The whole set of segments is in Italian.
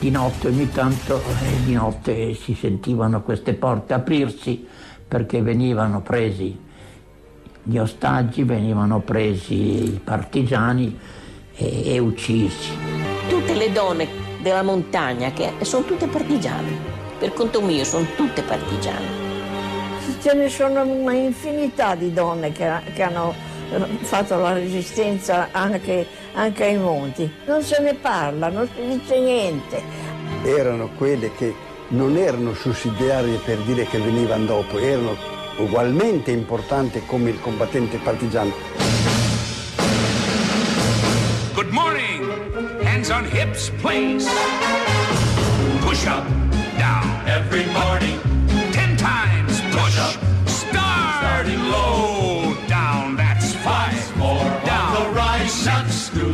Di notte ogni tanto, eh, di notte si sentivano queste porte aprirsi perché venivano presi gli ostaggi, venivano presi i partigiani e, e uccisi. Tutte le donne della montagna che sono tutte partigiane, per conto mio sono tutte partigiane. Ce ne sono una infinità di donne che, che hanno fatto la resistenza anche, anche ai monti. Non se ne parla, non si dice niente. Erano quelle che non erano sussidiarie per dire che venivano dopo, erano ugualmente importanti come il combattente partigiano. Good morning! Hands on hips, please. Push up, down. Every morning.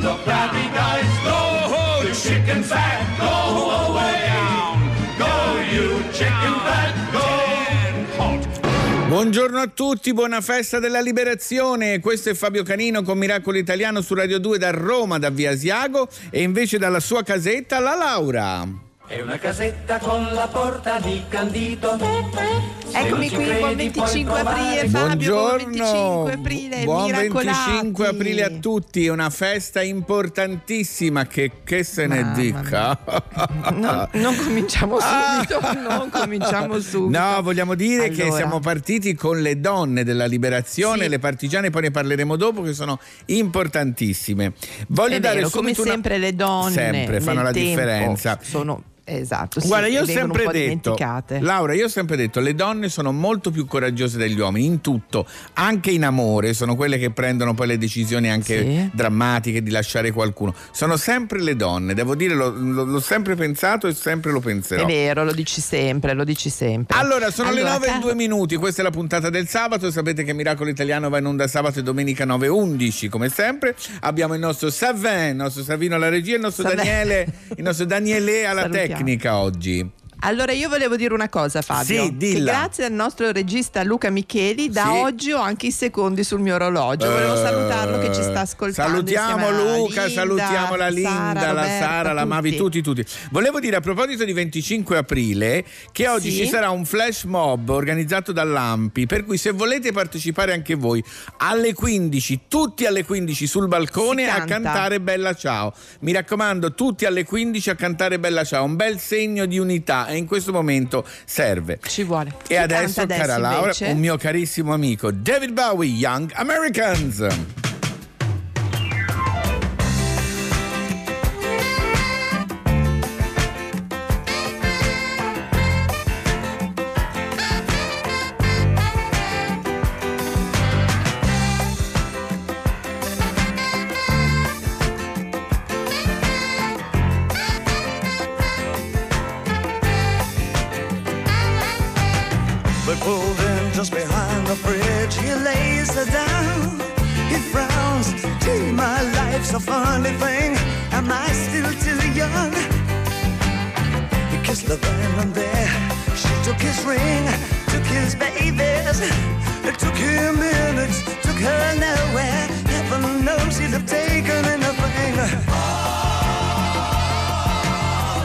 The flabby guys. Go, the chicken fat. Go away. Go, you chicken fat. Go. Buongiorno a tutti, buona festa della liberazione. Questo è Fabio Canino con Miracolo Italiano su Radio 2 da Roma, da Via Asiago e invece dalla sua casetta la Laura. È una casetta con la porta di Candito. Eccomi qui, buon 25 aprile Fabio, buon 25 aprile, buon miracolati. 25 aprile a tutti, è una festa importantissima che, che se ne Mamma dica. No, non cominciamo subito, non cominciamo subito. No, vogliamo dire che Allora. siamo partiti con le donne della liberazione, Sì. le partigiane, poi ne parleremo dopo, che sono importantissime. Voglio È dare vero, come una- sempre le donne Sempre fanno la tempo differenza. Sono esatto, sì, Guarda, io ho sempre detto. Laura, io ho sempre detto, le donne sono molto più coraggiose degli uomini in tutto, anche in amore, sono quelle che prendono poi le decisioni anche Sì. drammatiche di lasciare qualcuno. Sono sempre le donne, devo dire, l'ho, l'ho- sempre pensato e sempre lo penserò. È vero, lo dici sempre, lo dici sempre. Allora, sono le Allora, 9 e ca- 2 minuti, questa è la puntata del sabato, sapete che Miracolo Italiano va in onda sabato e domenica 9 e 11, come sempre. Abbiamo il nostro Savin, il nostro Savino alla regia, il nostro Savin. Daniele, il nostro Daniele alla Salutiamo. Tecnica oggi. Allora io volevo dire una cosa Fabio, Sì, dilla. grazie al nostro regista Luca Micheli da Sì. oggi ho anche i secondi sul mio orologio, volevo Eh, salutarlo che ci sta ascoltando. Salutiamo Luca, Linda, salutiamo la Linda, Sara, la Roberta, Sara, la Mavi, tutti, tutti. Volevo dire a proposito di 25 aprile che oggi Sì. ci sarà un flash mob organizzato dall'Ampi, per cui se volete partecipare anche voi alle 15, tutti alle 15 sul balcone a canta. cantare Bella Ciao. Mi raccomando, tutti alle 15 a cantare Bella Ciao, un bel segno di unità e in questo momento serve. Ci vuole. E Chi adesso, cara Laura, invece? un mio carissimo amico David Bowie, Young Americans. Lays her down. He frowns. Gee, my life's a funny thing. Am I still too young? He kissed the and there. She took his ring, took his babies. It took him minutes, took her nowhere. Heaven knows he'd have taken anything. All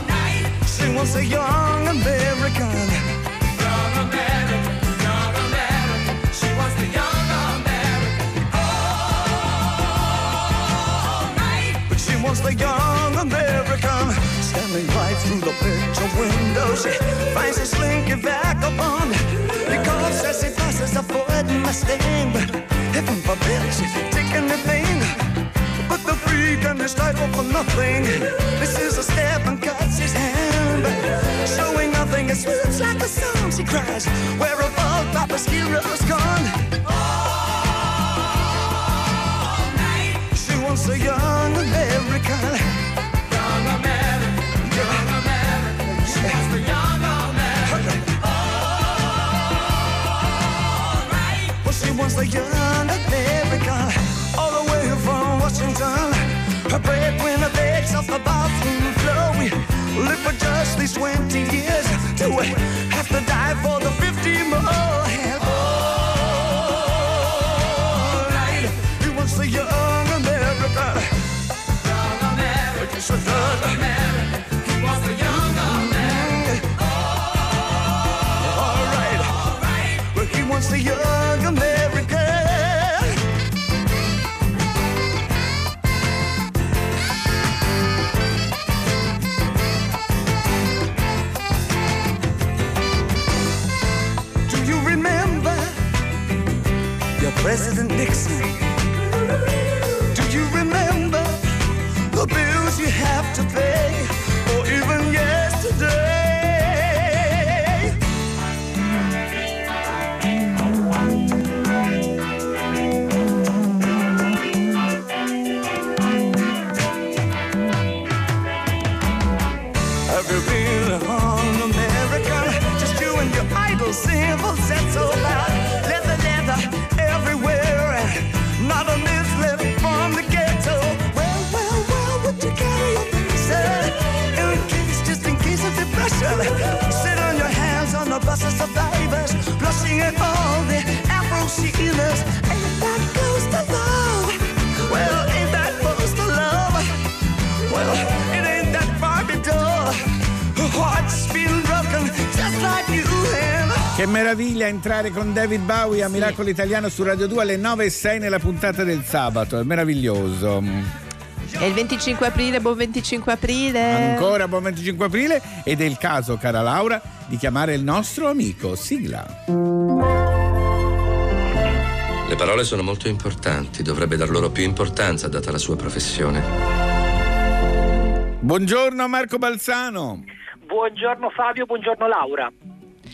night. She wants a young American. The young American. Standing right through the picture window, she finds a slinky vagabond. Because as he passes a Ford Mustang, heaven forbid she'd take anything. But the freak and his title for nothing. This is a step and cuts his hand. Showing nothing, it swoops like a song. She cries, Where have all Papa's heroes gone? All night. She wants a young American. The young American. All the way from Washington. Her breadwinner begs off the bathroom floor. We live for just these 20 years. Do we Che meraviglia entrare con David Bowie a Miracolo Italiano su Radio 2 alle 9 e 6 nella puntata del sabato, è meraviglioso. È il 25 aprile, buon 25 aprile. Ancora buon 25 aprile ed è il caso, cara Laura, di chiamare il nostro amico. Sigla. Le parole sono molto importanti, dovrebbe dar loro più importanza data la sua professione. Buongiorno Marco Balzano. Buongiorno Fabio, buongiorno Laura.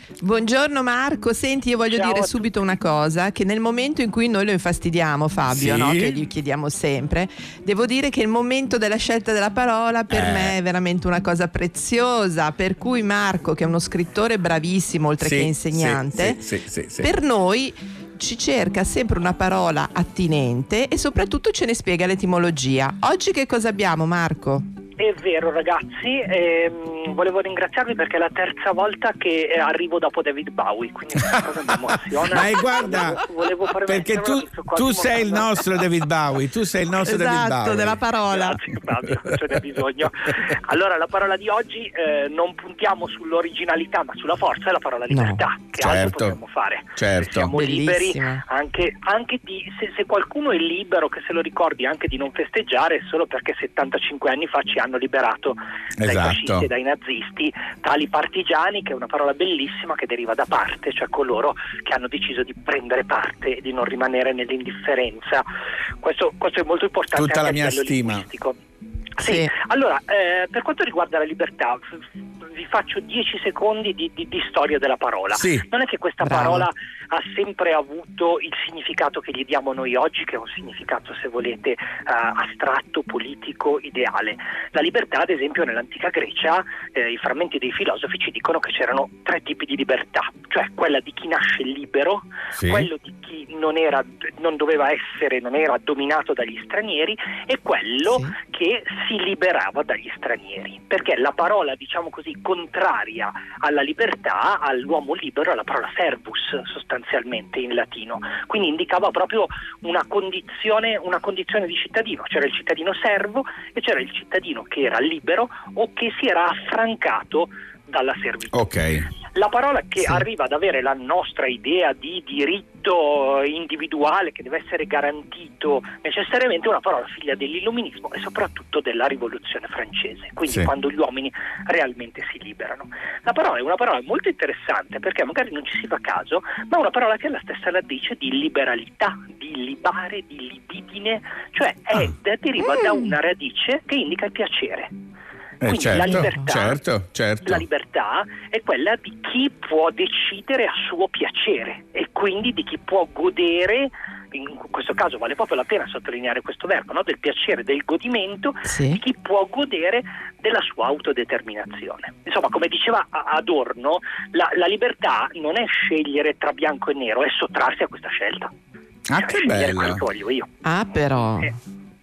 Buongiorno Marco, senti io voglio Ciao dire subito una cosa, che nel momento in cui noi lo infastidiamo Fabio, Sì. no? che gli chiediamo sempre, devo dire che il momento della scelta della parola per Eh. me è veramente una cosa preziosa, per cui Marco che è uno scrittore bravissimo oltre Sì, che insegnante, sì. per noi ci cerca sempre una parola attinente e soprattutto ce ne spiega l'etimologia. Oggi che cosa abbiamo Marco? È vero ragazzi, ehm, volevo ringraziarvi perché è la terza volta che eh, arrivo dopo David Bowie, quindi questa cosa mi emoziona. Ma guarda, Volevo- volevo perché una tu, tu sei il nostro David Bowie, tu sei il nostro David esatto, Bowie. della parola. Grazie Fabio, ce n'è bisogno. Allora, la parola di oggi eh, non puntiamo sull'originalità, ma sulla forza è la parola libertà. Che altro Certo. possiamo fare? Certo. Siamo liberi Bellissima. anche, anche di, se, se qualcuno è libero, che se lo ricordi, anche di non festeggiare solo perché 75 anni fa ci hanno liberato dai Esatto. fascisti e dai nazisti, tali partigiani, che è una parola bellissima che deriva da parte, cioè coloro che hanno deciso di prendere parte e di non rimanere nell'indifferenza. Questo, questo è molto importante. Tutta la anche a mia livello stima. linguistico. Sì. Sì. allora eh, per quanto riguarda la libertà, vi faccio 10 secondi di, di- di storia della parola. Sì. Non è che questa Bravo. parola ha sempre avuto il significato che gli diamo noi oggi, che è un significato, se volete, eh, astratto, politico, ideale. La libertà, ad esempio, nell'antica Grecia, eh, i frammenti dei filosofi ci dicono che c'erano tre tipi di libertà, cioè quella di chi nasce libero, Sì. quello di chi non, era, non doveva essere, non era dominato dagli stranieri e quello Sì. che si liberava dagli stranieri. Perché la parola, diciamo così, contraria alla libertà, all'uomo libero, è la parola servus sostanzialmente in latino. Quindi indicava proprio una condizione, una condizione di cittadino. C'era il cittadino servo e c'era il cittadino che era libero o che si era affrancato dalla servitù. Ok. La parola che Sì. arriva ad avere la nostra idea di diritto individuale che deve essere garantito necessariamente è una parola figlia dell'illuminismo e soprattutto della rivoluzione francese, quindi Sì. quando gli uomini realmente si liberano. La parola è una parola molto interessante perché magari non ci si fa caso, ma è una parola che ha la stessa radice di liberalità, di libare, di libidine, cioè è- Ah. deriva da una radice che indica il piacere. Eh, Quindi la certo, libertà- certo, certo. La libertà è quella di chi può decidere a suo piacere e quindi di chi può godere, in questo caso vale proprio la pena sottolineare questo verbo, no? del piacere, del godimento, Sì. di chi può godere della sua autodeterminazione. Insomma, come diceva Adorno, la, la libertà non è scegliere tra bianco e nero, è sottrarsi a questa scelta. Ah, Cioè, che scegliere quello bello. che voglio io. Ah però... Eh.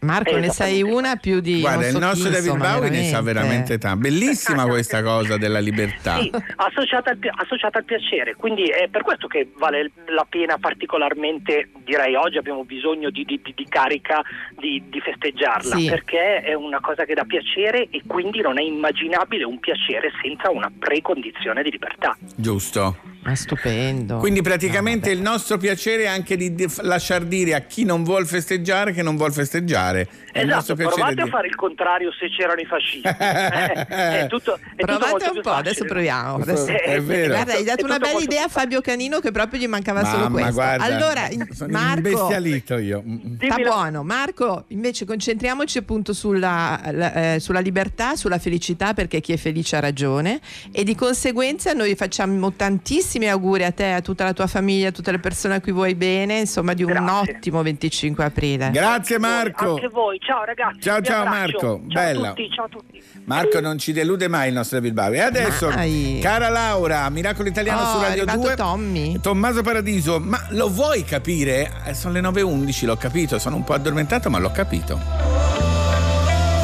Marco ne sai una più di... Guarda, il nostro chi, David insomma, Bowie ne sa veramente tanto. Bellissima questa cosa della libertà. Sì, associata al, associata al piacere, quindi è per questo che vale la pena particolarmente, direi oggi abbiamo bisogno di, di- di- di carica di, di festeggiarla, Sì. perché è una cosa che dà piacere e quindi non è immaginabile un piacere senza una precondizione di libertà. Giusto. Ma stupendo. Quindi praticamente il nostro piacere è anche di lasciar dire a chi non vuol festeggiare che non vuol festeggiare. È il nostro Esatto, provate di... a fare il contrario se c'erano i fascisti. Eh, è tutto, è tutto Provate molto un po', facile. adesso proviamo. Adesso- È- è vero. Guarda, hai dato È una bella idea a Fabio Canino che proprio gli mancava solo Mamma, questo. guarda, allora, Marco, imbestialito io. Mm, mm. Sta buono, Marco. Invece concentriamoci appunto sulla, la- eh, sulla libertà, sulla felicità, perché chi è felice ha ragione. E di conseguenza noi facciamo tantissimi auguri a te, a tutta la tua famiglia, a tutte le persone a cui vuoi bene, insomma, di un Grazie. ottimo 25 aprile. Grazie Marco. Anche voi, ciao ragazzi. Ciao, ciao, abbraccio. Marco. Ciao Bella. a tutti, ciao a tutti. Marco non ci delude mai il nostro Bilbao. E adesso, Mai. cara Laura, Miracolo Italiano Oh, su Radio arrivato 2. Tommy. Tommaso Paradiso, ma lo vuoi capire? Sono le 9.11, l'ho capito, sono un po' addormentato, ma l'ho capito.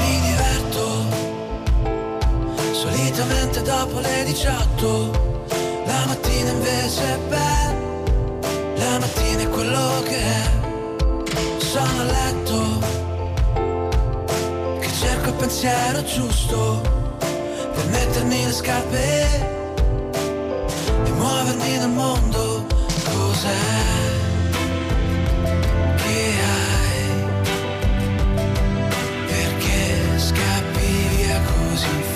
Mi diverto solitamente dopo le 18. La mattina invece è bella. La mattina è quello che è. Sono a letto il pensiero giusto per mettermi le scarpe e muovermi nel mondo. Cos'è che hai? Perché scappi via così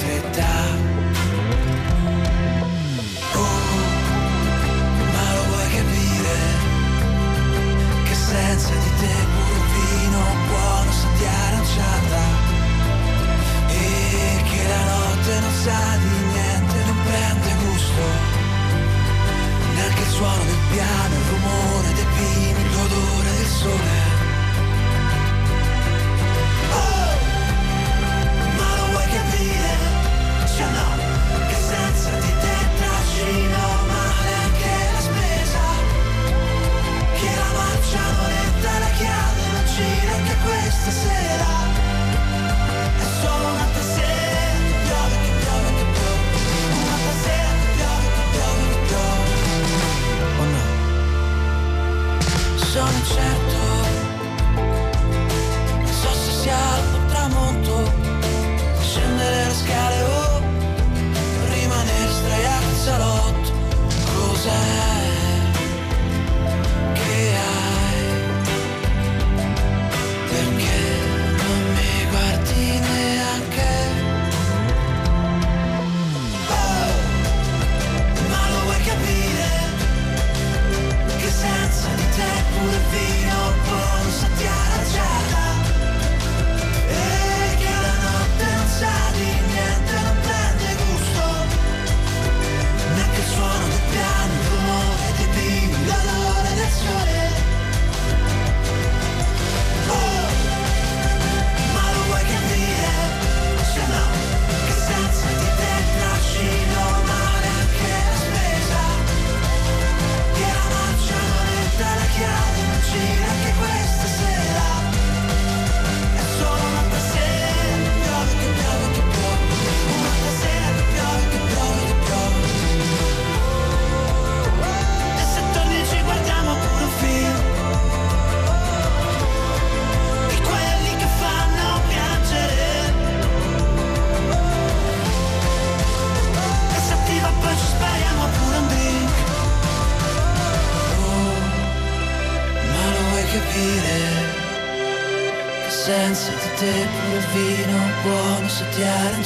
suono del piano, il rumore dei pini, l'odore del sole Cos'è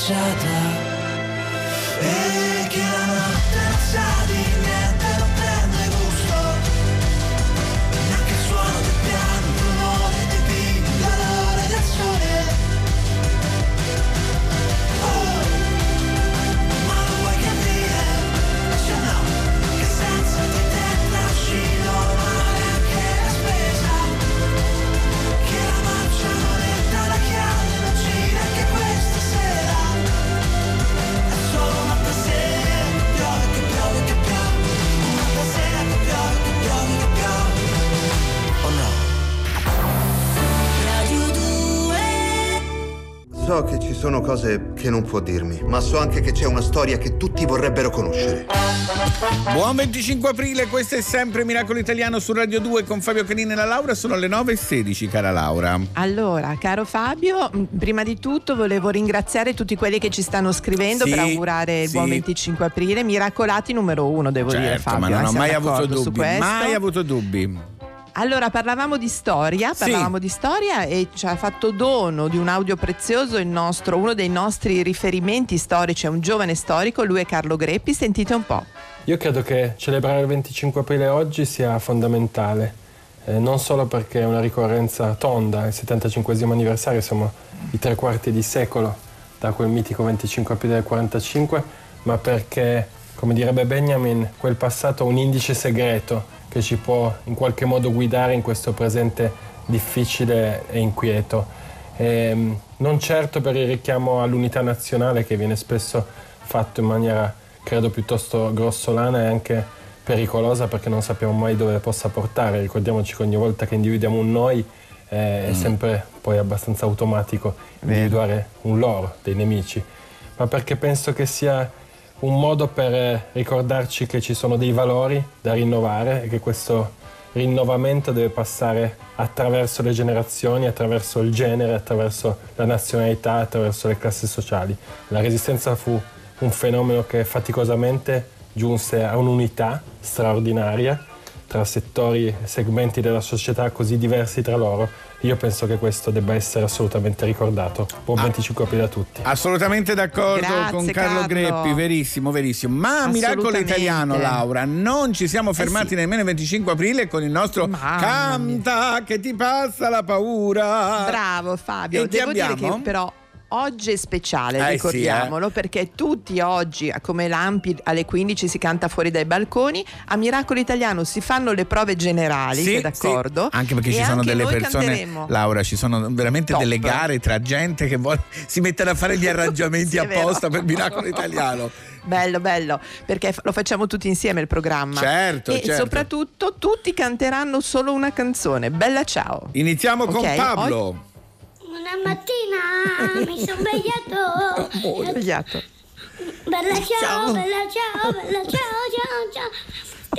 di aranciata sono cose che non può dirmi, ma so anche che c'è una storia che tutti vorrebbero conoscere. Buon 25 aprile, questo è sempre Miracolo Italiano su Radio 2 con Fabio Canini e la Laura, sono le 9.16 cara Laura. Allora, caro Fabio, prima di tutto volevo ringraziare tutti quelli che ci stanno scrivendo Sì, per augurare il sì. buon 25 aprile. Miracolati numero uno, devo dire, Certo, Fabio. ma non eh, ho siamo mai avuto dubbi, questo. mai avuto dubbi. Allora, parlavamo di storia, Sì. parlavamo di storia e ci ha fatto dono di un audio prezioso il nostro, uno dei nostri riferimenti storici, è un giovane storico, lui è Carlo Greppi, sentite un po'. Io credo che celebrare il 25 aprile oggi sia fondamentale, eh, non solo perché è una ricorrenza tonda, il 75 anniversario, siamo i tre quarti di secolo da quel mitico 25 aprile del 45, ma perché, come direbbe Benjamin, quel passato è un indice segreto che ci può in qualche modo guidare in questo presente difficile e inquieto. Ehm, non certo per il richiamo all'unità nazionale che viene spesso fatto in maniera credo piuttosto grossolana e anche pericolosa perché non sappiamo mai dove possa portare. Ricordiamoci che ogni volta che individuiamo un noi eh, è sempre poi abbastanza automatico individuare un loro, dei nemici, ma perché penso che sia un modo per eh, ricordarci che ci sono dei valori da rinnovare e che questo rinnovamento deve passare attraverso le generazioni, attraverso il genere, attraverso la nazionalità, attraverso le classi sociali. La resistenza fu un fenomeno che faticosamente giunse a un'unità straordinaria tra settori e segmenti della società così diversi tra loro. Io penso che questo debba essere assolutamente ricordato. Buon 25 aprile a tutti. Assolutamente d'accordo Grazie, con Carlo, Carlo. Greppi, verissimo, verissimo. Ma Miracolo. Italiano, Laura, non ci siamo fermati Eh sì. nemmeno il 25 aprile con il nostro Canta che ti passa la paura. Bravo Fabio, E devo dire che però oggi è speciale, Eh sì, ricordiamolo, perché tutti oggi, come lampi alle 15 si canta fuori dai balconi, a Miracolo Italiano si fanno le prove generali, Sì, d'accordo? sì. Anche perché E ci sono delle persone, canteremo. Laura, ci sono veramente Top. delle gare tra gente che vuole, si mettono a fare gli arrangiamenti apposta per Miracolo Italiano. Bello, bello, perché lo facciamo tutti insieme il programma. Certo, e certo. soprattutto tutti canteranno solo una canzone. Bella ciao. Iniziamo con Ok, Pablo. Una mattina mi sono svegliato. Svegliato. Bella ciao, bella ciao, bella ciao, ciao, ciao.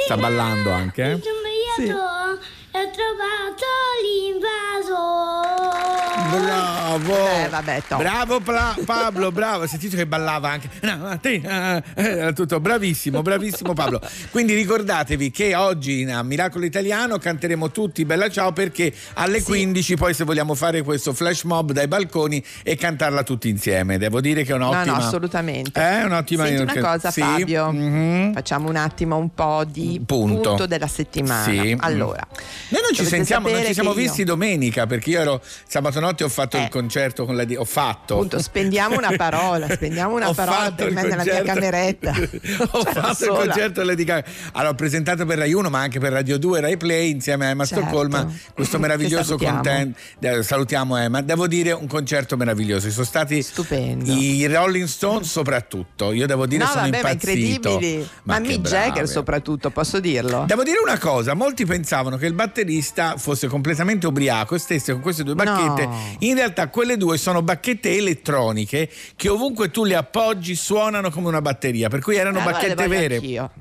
Sta ballando anche. eh? Mi sono svegliato e ho trovato l'invaso. Bravo! Eh, vabbè, top. Bravo Pla- Pablo, bravo. Hai sentito che ballava anche? No, ma te, eh, era tutto bravissimo, bravissimo Pablo. Quindi ricordatevi che oggi in a Miracolo Italiano canteremo tutti Bella Ciao perché alle 15 poi se vogliamo fare questo flash mob dai balconi e cantarla tutti insieme. Devo dire che è un'ottima No, no, assolutamente. Eh, un'ottima Senti una cosa, Sì, Fabio. mhm. Facciamo un attimo un po' di Punto. punto, della settimana. Sì. Allora, Noi non ci sentiamo, non ci siamo che io- visti domenica perché io ero sabato notte ho fatto il concerto con la di- ho fatto Appunto, spendiamo una parola, spendiamo una Ho parola fatto per me nella mia cameretta. ho Cioè, da fatto il concerto Lady Gaga. Allora, ho presentato per Rai 1, ma anche per Radio 2 e Rai Play insieme a Emma Certo. Stoccolma questo meraviglioso content. eh, Salutiamo Emma. Devo dire un concerto meraviglioso. Sono stati Stupendo. i Rolling Stones soprattutto. Io devo dire no, sono vabbè, ma impazzito. incredibili. Ma, che Mick. Jagger soprattutto, posso dirlo? Devo dire una cosa, molti pensavano che il batterista fosse completamente ubriaco e stesse con queste due bacchette. No. In realtà quelle due sono bacchette elettroniche che ovunque tu le appoggi suonano come una batteria, per cui erano Eh, bacchette vere. anch'io.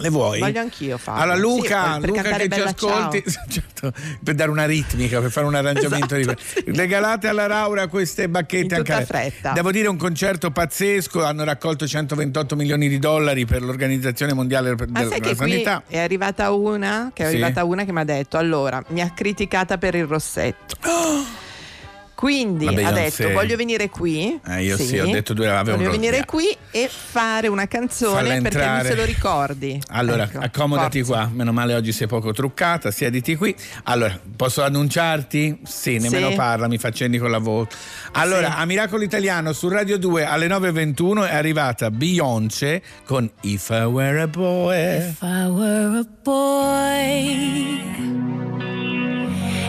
Le vuoi? Voglio anch'io Fabio. Allora Luca, Sì, per Luca che ci ascolti, certo, per dare una ritmica, per fare un arrangiamento di regalate alla Laura queste bacchette In tutta anche fretta. Devo dire un concerto pazzesco, hanno raccolto 128 milioni di dollari per l'Organizzazione Mondiale Ma della sai che qui Sanità. è arrivata una che è Sì. arrivata una che mi ha detto allora mi ha criticata per il rossetto. Quindi ha detto voglio venire qui. Eh, io sì, ho detto due avevo Voglio venire qui e fare una canzone Falla perché entrare. se lo ricordi. Allora, Ecco, accomodati forza. qua, meno male oggi sei poco truccata, siediti qui. Allora, posso annunciarti? Sì, nemmeno Sì. parla, mi faccendi con la voce. Allora, a Miracolo Italiano su Radio 2 alle 9.21 è arrivata Beyoncé con If I Were a Boy. If I were a boy,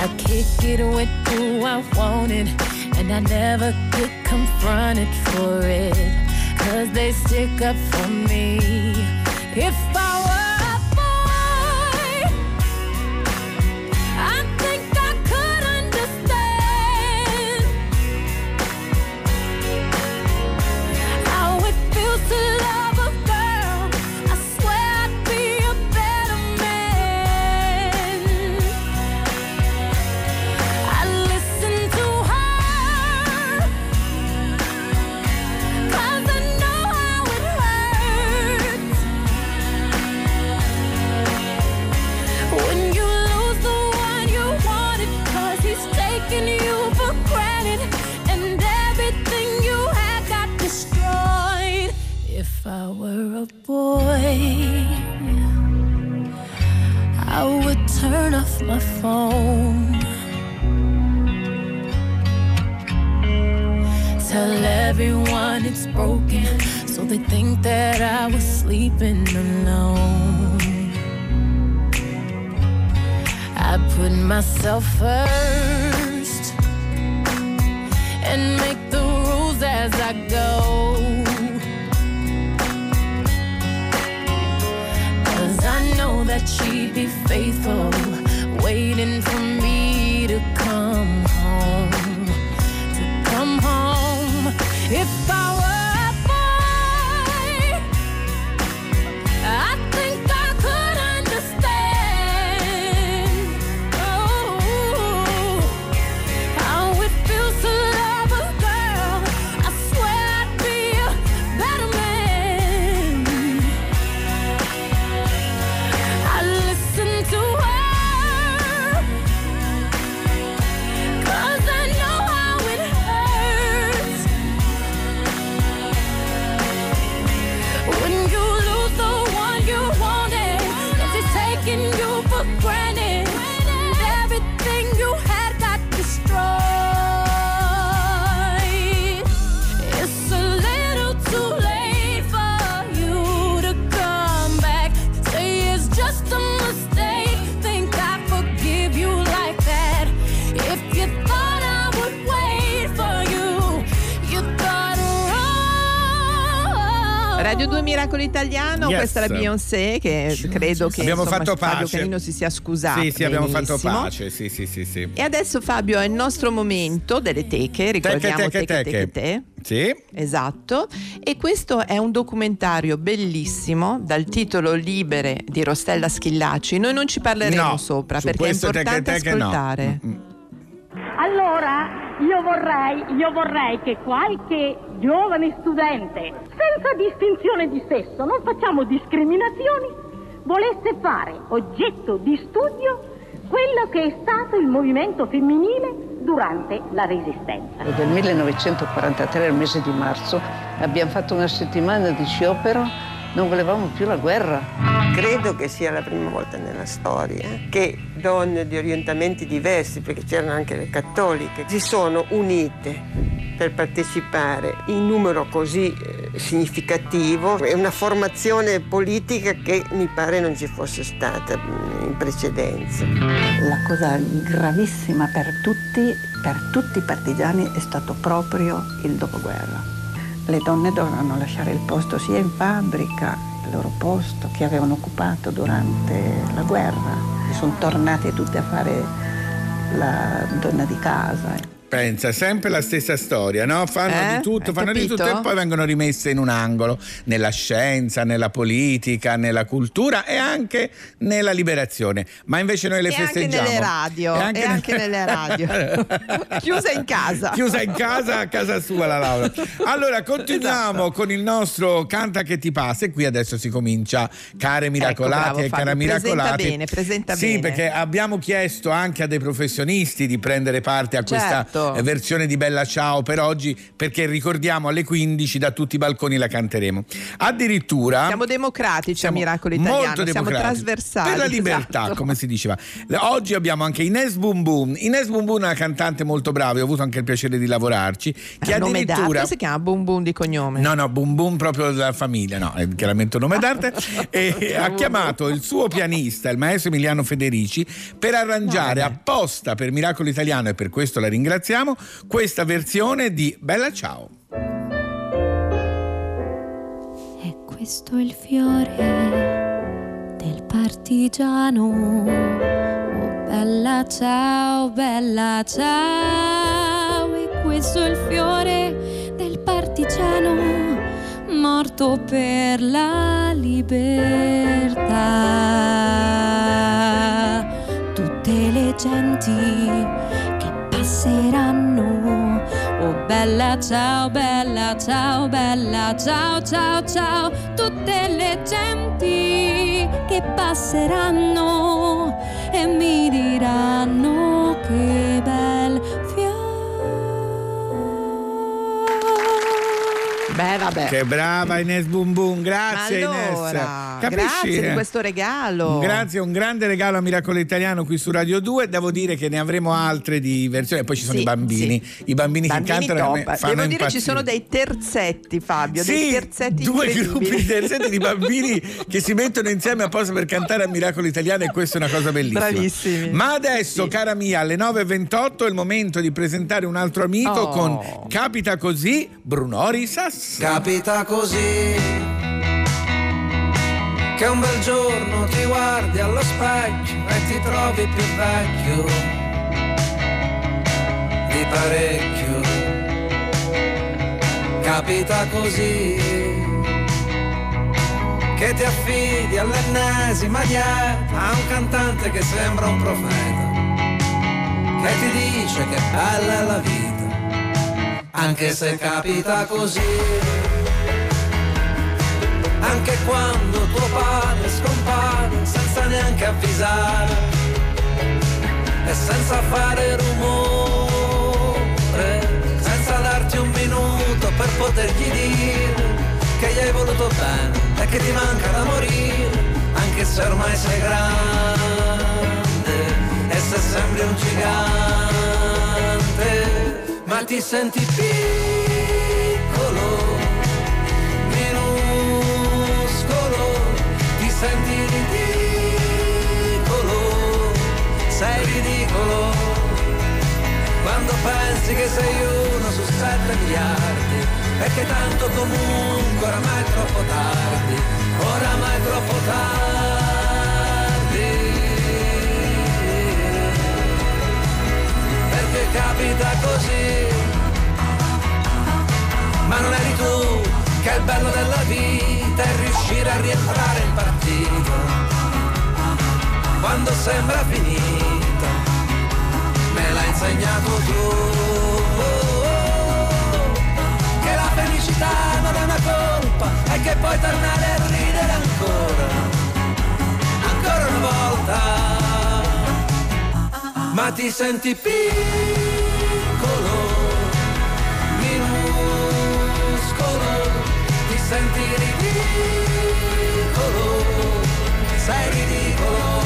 I kick it with who I wanted, and I never get confronted for it. Cause they stick up for me. If I First. Beyoncé che credo che abbiamo insomma, fatto Fabio pace. Canino si sia scusato. Sì, sì, abbiamo fatto pace. Sì, sì, sì, sì. E adesso Fabio è il nostro momento delle teche, ricordiamo Teche, teche, teche, teche, teche. te. Sì. Esatto, e questo è un documentario bellissimo dal titolo Libere di Rostella Schillaci. Noi non ci parleremo No, sopra perché è questo teche, importante teche no. ascoltare. Allora, io vorrei, io vorrei che qualche giovane studente, senza distinzione di sesso, non facciamo discriminazioni, volesse fare oggetto di studio quello che è stato il movimento femminile durante la Resistenza. Del 1943, al mese di marzo, abbiamo fatto una settimana di sciopero, non volevamo più la guerra. Credo che sia la prima volta nella storia che donne di orientamenti diversi, perché c'erano anche le cattoliche, si sono unite per partecipare in numero così eh, significativo. È una formazione politica che mi pare non ci fosse stata mm, in precedenza. La cosa gravissima per tutti, per tutti i partigiani è stato proprio il dopoguerra. Le donne dovevano lasciare il posto sia in fabbrica, il loro posto che avevano occupato durante la guerra. Sono tornate tutte a fare la donna di casa. Pensa, sempre la stessa storia, no? Fanno Eh? di tutto, Hai fanno di capito? tutto e poi vengono rimesse in un angolo, nella scienza, nella politica, nella cultura e anche nella liberazione. Ma invece noi le E anche festeggiamo. nelle radio, e anche nelle radio. Chiusa in casa. Chiusa in casa, a casa sua la Laura. Allora, continuiamo Esatto. con il nostro Canta che ti passa e qui adesso si comincia, care miracolate Ecco, bravo, e cara Fabio, presenta miracolati. bene, presenta sì, bene. perché abbiamo chiesto anche a dei professionisti di prendere parte a questa Certo. Eh, versione di Bella Ciao per oggi perché ricordiamo alle 15 da tutti i balconi la canteremo. Addirittura Siamo democratici a Miracolo Italiano, molto siamo trasversali. Per la libertà, esatto. come si diceva. Oggi abbiamo anche Ines Boom Boom. Ines Boom Boom è una cantante molto brava, ho avuto anche il piacere di lavorarci. Che nome addirittura. d'arte si chiama Boom Boom di cognome. No, no, Boom Boom proprio della famiglia, no, è chiaramente un nome d'arte. e ha chiamato il suo pianista, il maestro Emiliano Federici, per arrangiare apposta per Miracolo Italiano, e per questo la ringraziamo, questa versione di Bella Ciao. Questo è il fiore del partigiano. Oh, bella ciao, bella ciao. E questo è il fiore del partigiano morto per la libertà. Tutte le genti passeranno. Oh bella ciao, bella ciao, bella ciao, ciao, ciao. Tutte le genti che passeranno e mi diranno che bel Beh, vabbè. Che brava Ines Boom Boom, grazie allora, Ines. Capisci? grazie di questo regalo. Grazie, un grande regalo a Miracolo Italiano qui su Radio 2. Devo dire che ne avremo altre di versioni. Poi ci sono Sì, i bambini, i bambini, Bambini che cantano. top. fanno Devo dire ci impazzire. sono dei terzetti, Fabio, dei Sì, terzetti due gruppi di terzetti di bambini che si mettono insieme apposta per cantare a Miracolo Italiano e questa è una cosa bellissima. Bravissimi. Ma adesso, cara mia, alle 9.28 è il momento di presentare un altro amico Oh. con Capita così, Brunori Sass. Capita così che un bel giorno ti guardi allo specchio e ti trovi più vecchio di parecchio. Capita così che ti affidi all'ennesima dieta a un cantante che sembra un profeta, che ti dice che bella è la vita, anche se capita così. Anche quando tuo padre scompare senza neanche avvisare e senza fare rumore, senza darti un minuto per potergli dire che gli hai voluto bene e che ti manca da morire, anche se ormai sei grande e se sembri un gigante, ma ti senti piccolo minuscolo, ti senti ridicolo, sei ridicolo, quando pensi che sei uno su sette miliardi che tanto comunque oramai è troppo tardi, oramai è troppo tardi, capita così. Ma non eri tu che il bello della vita è riuscire a rientrare in partito. Quando sembra finita me l'hai insegnato tu. Che la felicità non è una colpa e che puoi tornare a ridere ancora ancora una volta ma ti senti piccolo minuscolo, ti senti ridicolo, sei ridicolo,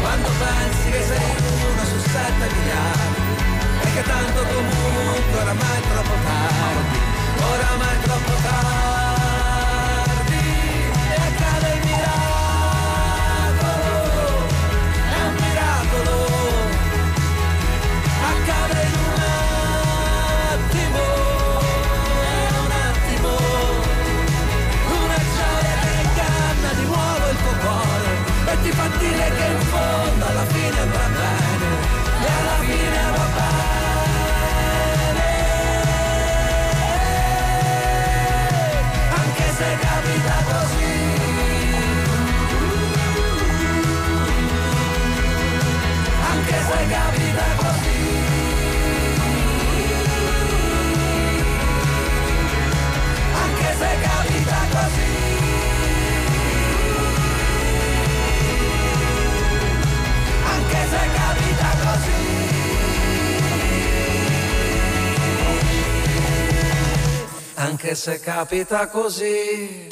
quando pensi che sei uno su sette miliardi, e che tanto comunque oramai è troppo tardi, oramai è troppo tardi, ti fa dire che in fondo alla fine va bene, e alla fine va bene. Anche se capita così. Anche se capita così.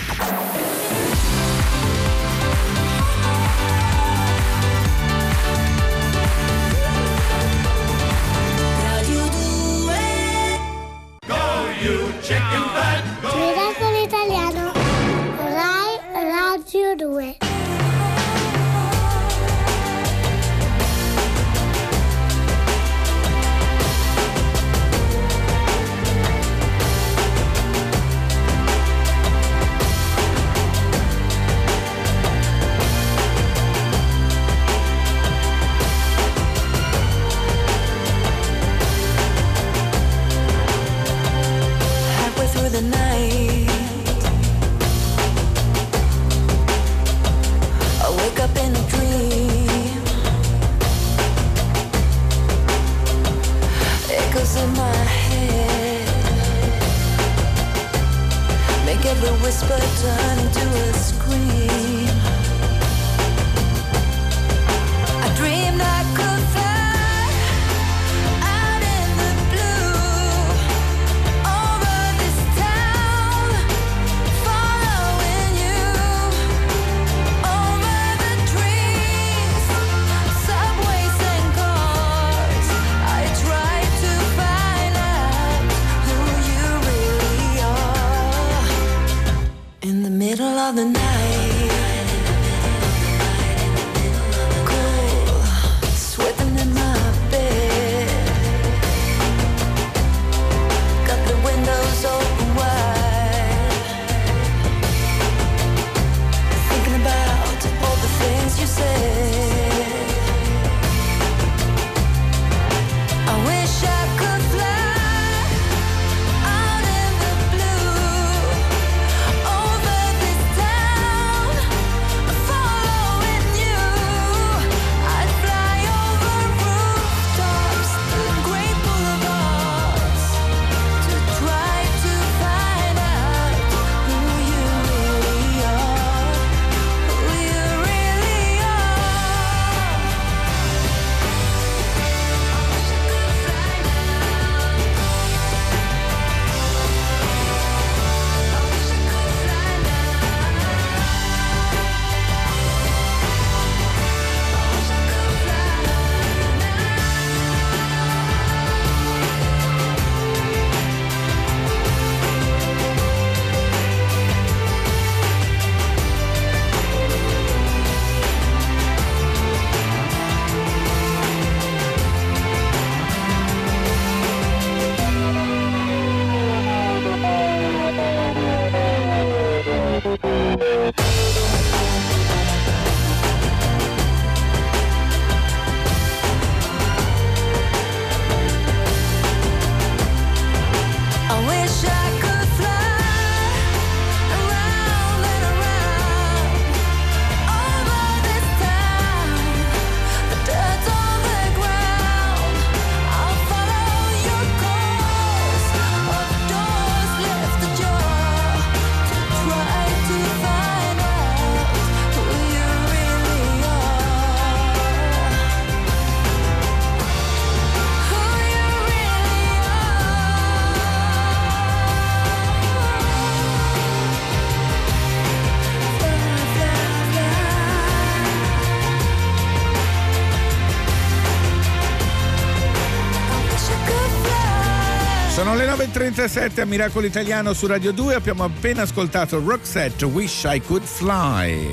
37 a Miracolo Italiano su Radio 2 abbiamo appena ascoltato Roxette Wish I Could Fly.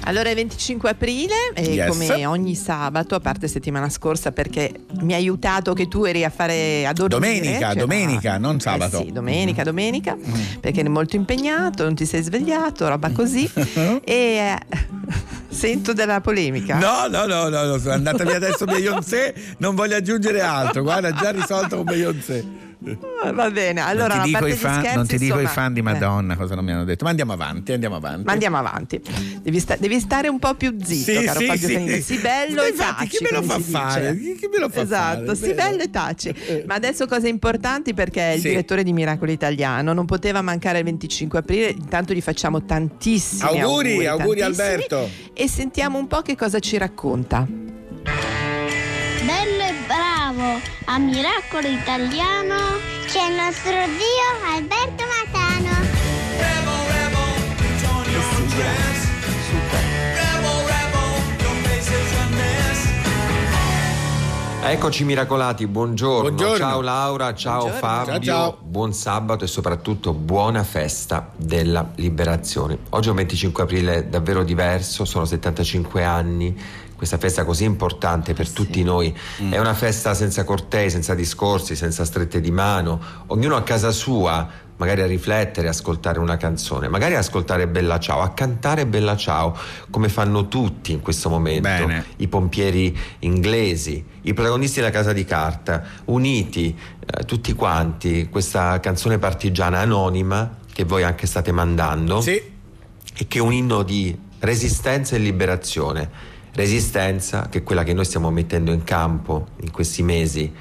Allora è 25 aprile e yes. come ogni sabato, a parte settimana scorsa perché mi hai aiutato che tu eri a fare a dormire. Domenica, cioè, domenica, ah, non sabato. Eh sì, domenica, mm-hmm. domenica, mm. perché eri molto impegnato, non ti sei svegliato, roba così. e eh, sento della polemica. No, no, no, no, no andata via adesso Beyoncé, non voglio aggiungere altro, guarda, già risolto con Beyoncé. Ah, Va bene, allora non ti dico, i fan, scherzi, non ti dico i fan di eh, Madonna cosa non mi hanno detto. Ma andiamo avanti, andiamo avanti. Ma andiamo avanti. Devi, sta- devi stare un po' più zitto, Sì, caro sì, Fabio sì. Canini. Sì, bello e Infatti, taci. chi me lo fa fare? dice. Chi me lo fa esatto, fare? sì, bello e taci. Ma adesso cose importanti perché è il Sì. direttore di Miracolo Italiano non poteva mancare il 25 aprile. Intanto gli facciamo tantissimi Auguri, auguri. auguri. Alberto. E sentiamo un po' che cosa ci racconta nuovo a Miracolo Italiano c'è il nostro zio Alberto Matano. Eccoci miracolati, buongiorno. buongiorno. Ciao Laura, ciao buongiorno. Fabio. Ciao, ciao. Buon sabato e soprattutto buona festa della liberazione. Oggi è un 25 aprile davvero diverso, sono 75 anni questa festa così importante per tutti noi. Mm. è una festa senza cortei, senza discorsi, senza strette di mano, ognuno a casa sua, magari a riflettere, ascoltare una canzone, magari a ascoltare Bella Ciao, a cantare Bella Ciao, come fanno tutti in questo momento, i pompieri inglesi, i protagonisti della Casa di Carta, uniti eh, tutti quanti, questa canzone partigiana anonima che voi anche state mandando e che è un inno di resistenza e liberazione. Resistenza che è quella che noi stiamo mettendo in campo in questi mesi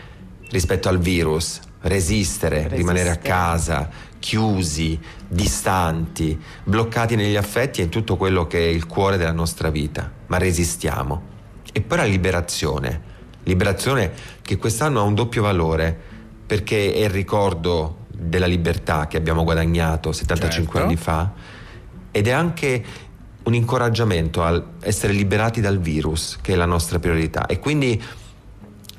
rispetto al virus. Resistere, rimanere a casa, chiusi, distanti, bloccati negli affetti e in tutto quello che è il cuore della nostra vita. Ma resistiamo. E poi la liberazione. Liberazione che quest'anno ha un doppio valore perché è il ricordo della libertà che abbiamo guadagnato 75 Certo. anni fa ed è anche un incoraggiamento al essere liberati dal virus, che è la nostra priorità. E quindi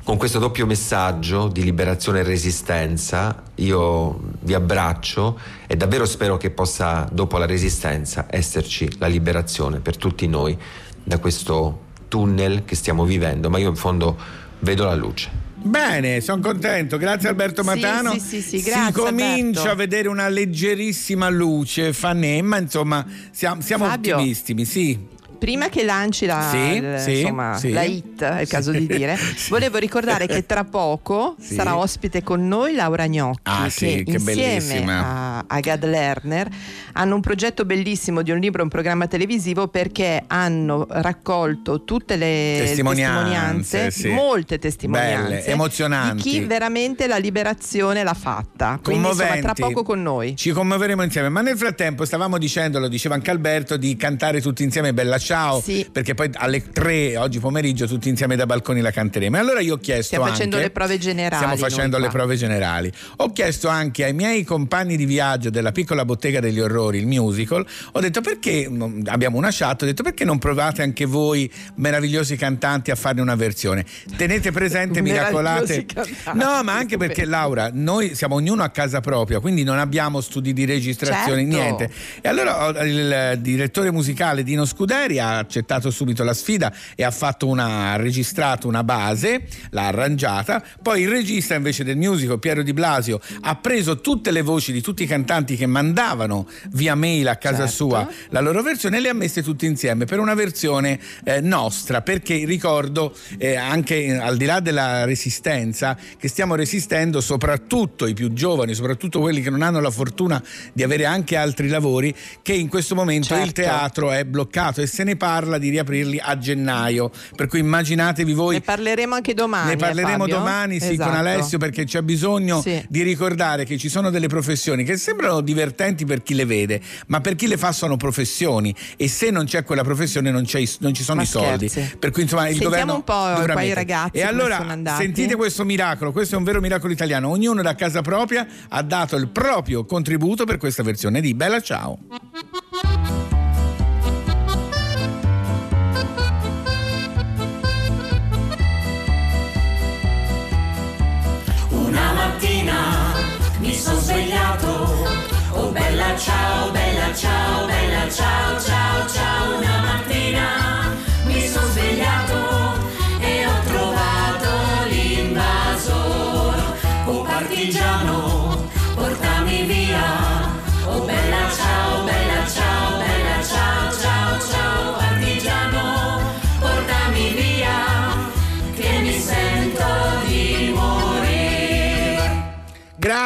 con questo doppio messaggio di liberazione e resistenza io vi abbraccio e davvero spero che possa, dopo la resistenza, esserci la liberazione per tutti noi da questo tunnel che stiamo vivendo, ma io in fondo vedo la luce. Bene, sono contento, grazie Alberto Sì, Matano. sì, sì, sì, si grazie, comincia Alberto. a vedere una leggerissima luce, Fanemma, insomma, siamo, siamo Fabio. ottimistimi, sì. Prima che lanci la, Sì, sì, insomma, sì. la hit, è il caso di dire, volevo ricordare che tra poco sarà ospite con noi Laura Gnocchi, Ah, sì, che insieme a, a Gad Lerner hanno un progetto bellissimo di un libro, un programma televisivo perché hanno raccolto tutte le Testimonianze, testimonianze, molte testimonianze, Belle, emozionanti. di chi veramente la liberazione l'ha fatta. Quindi insomma, tra poco con noi. Ci commuoveremo insieme, ma nel frattempo stavamo dicendo, lo diceva anche Alberto, di cantare tutti insieme Bella Ciao, perché poi alle 3 oggi pomeriggio tutti insieme da balconi la canteremo. E allora io ho chiesto Stiamo facendo anche- le prove generali. Stiamo facendo le prove generali. Ho chiesto anche ai miei compagni di viaggio della piccola bottega degli orrori, il musical, ho detto perché abbiamo una chat, ho detto perché non provate anche voi meravigliosi cantanti a farne una versione. Tenete presente miracolate. No, ma anche perché Laura, noi siamo ognuno a casa propria, quindi non abbiamo studi di registrazione, Certo. niente. E allora il direttore musicale Dino Scuderi ha accettato subito la sfida e ha fatto una ha registrato una base, l'ha arrangiata, poi il regista invece del musical Piero Di Blasio ha preso tutte le voci di tutti i cantanti che mandavano via mail a casa Certo. sua la loro versione e le ha messe tutte insieme per una versione eh, nostra, perché ricordo eh, anche al di là della resistenza che stiamo resistendo soprattutto i più giovani, soprattutto quelli che non hanno la fortuna di avere anche altri lavori, che in questo momento il Certo. teatro è bloccato e se ne parla di riaprirli a gennaio. Per cui immaginatevi voi Ne parleremo anche domani. ne parleremo eh, domani sì, Esatto. con Alessio perché c'è bisogno Sì. di ricordare che ci sono delle professioni che sembrano divertenti per chi le vede, ma per chi le fa sono professioni e se non c'è quella professione non, non ci sono Ma i soldi. scherzi. Per cui insomma il Sentiamo governo un po' i ragazzi E allora sentite questo miracolo, questo è un vero miracolo italiano. Ognuno da casa propria ha dato il proprio contributo per questa versione di Bella Ciao. Mi sono svegliato, oh bella ciao, bella ciao, bella ciao, ciao,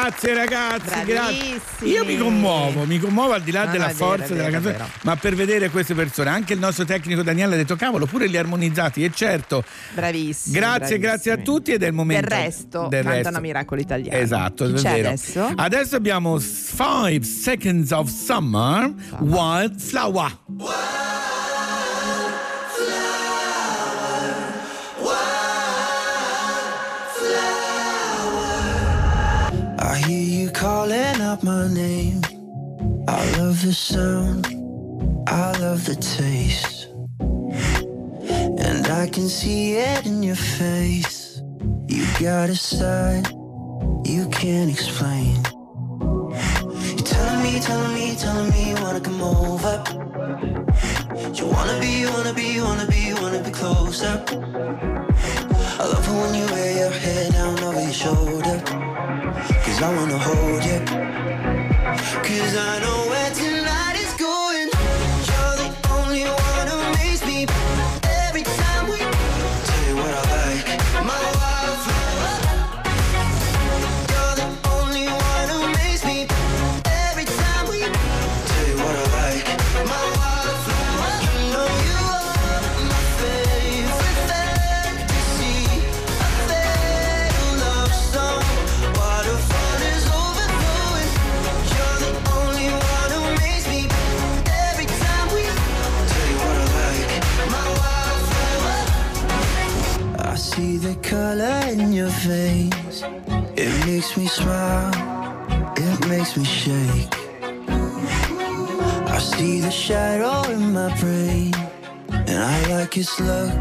Grazie ragazzi, grazie. Bravissimi. Io mi commuovo, mi commuovo al di là No, della no, vero, forza della vero, è canzone, vero. ma per vedere queste persone, anche il nostro tecnico Daniele ha detto cavolo, pure li armonizzati e certo. Bravissimi. Grazie, grazie a tutti ed è il momento Del resto, del cantano resto. Miracolo Italiano. Esatto, Chi è vero. adesso? Adesso abbiamo Five Seconds of Summer, Wildflower. I hear you calling out my name. I love the sound I love the taste. And I can see it in your face. You got a side you can't explain. You're telling me, telling me, telling me you wanna come over. You wanna be, wanna be, wanna be, wanna be closer. I love it when you wear your head down over your shoulder. Cause I wanna hold you. Cause I know color in your face. It makes me smile. It makes me shake. I see the shadow in my brain. And I like its look.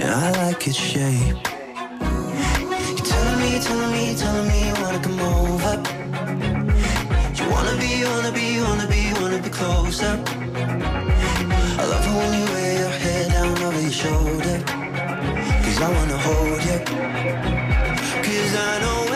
And I like its shape. You're telling me, telling me, telling me you wanna come over. You wanna be, wanna be, wanna be, wanna be closer. I love it when you lay your head down over your shoulder. Cause I wanna hold you. Cause I know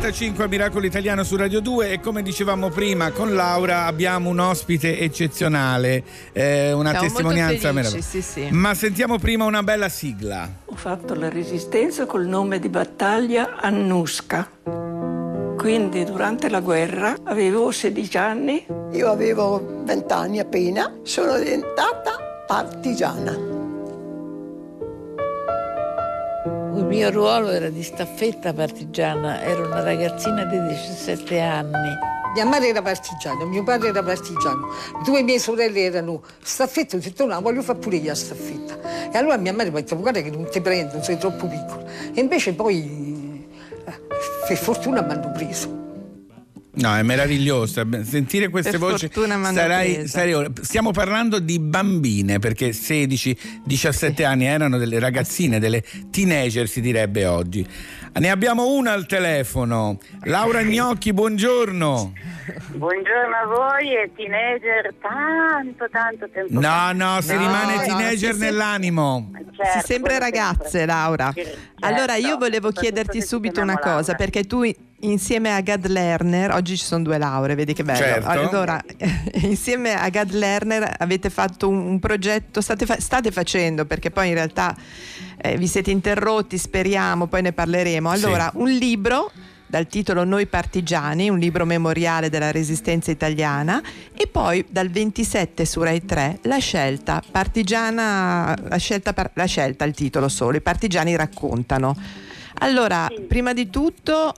9.45 a Miracolo Italiano su Radio 2 e come dicevamo prima con Laura abbiamo un ospite eccezionale, eh, una Siamo testimonianza meravigliosa. sì, sì. Ma sentiamo prima una bella sigla. Ho fatto la resistenza col nome di battaglia Annusca. Quindi durante la guerra avevo 16 anni. Io avevo 20 anni appena, sono diventata partigiana. Il mio ruolo era di staffetta partigiana, ero una ragazzina di 17 anni. Mia madre era partigiana, mio padre era partigiano, due mie sorelle erano staffette, ho detto no, voglio fare pure io la staffetta. E allora mia madre mi ha detto guarda che non ti prendo, sei troppo piccolo. E invece poi, eh, per fortuna mi hanno preso. No, è meraviglioso. Sentire queste Per voci. sarai- sarai- stiamo parlando di bambine perché 16-17 anni erano delle ragazzine, delle teenager, si direbbe oggi. Ne abbiamo una al telefono. Laura Gnocchi, buongiorno. Buongiorno a voi e teenager tanto tanto tempo No, fa. no, si rimane teenager nell'animo. Certo, si sempre quello ragazze, Laura. Allora io volevo chiederti subito una cosa, perché tu insieme a Gad Lerner, oggi ci sono due lauree, vedi che bello. Certo. Allora, insieme a Gad Lerner avete fatto un, un progetto, state, fa- state facendo, perché poi in realtà eh, vi siete interrotti, speriamo, poi ne parleremo. Sì. Allora, un libro dal titolo Noi partigiani, un libro memoriale della resistenza italiana e poi dal 27 su Rai 3 La scelta partigiana, la scelta, la scelta il titolo solo, i partigiani raccontano. Allora, prima di tutto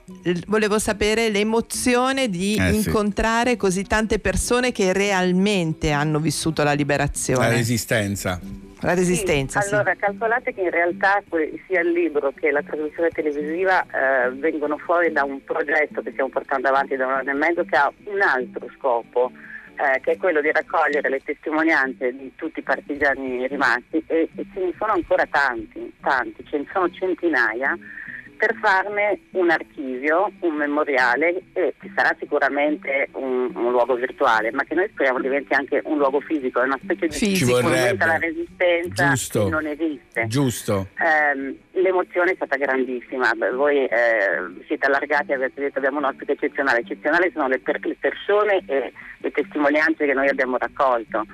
volevo sapere l'emozione di Eh, sì. incontrare così tante persone che realmente hanno vissuto la liberazione. La resistenza. La resistenza, sì. Allora, calcolate che in realtà sia il libro che la trasmissione televisiva eh, vengono fuori da un progetto che stiamo portando avanti da un anno e mezzo che ha un altro scopo, eh, che è quello di raccogliere le testimonianze di tutti i partigiani rimasti e, e ce ne sono ancora tanti, tanti, ce ne sono centinaia per farne un archivio, un memoriale e ci sarà sicuramente un, un luogo virtuale, ma che noi speriamo diventi anche un luogo fisico, è una specie di Ci monumento alla resistenza Giusto. che non esiste. Giusto. Ehm, l'emozione è stata grandissima, Beh, voi eh, siete allargati, avete detto abbiamo un ospite eccezionale, eccezionali sono le, per- le persone e le testimonianze che noi abbiamo raccolto.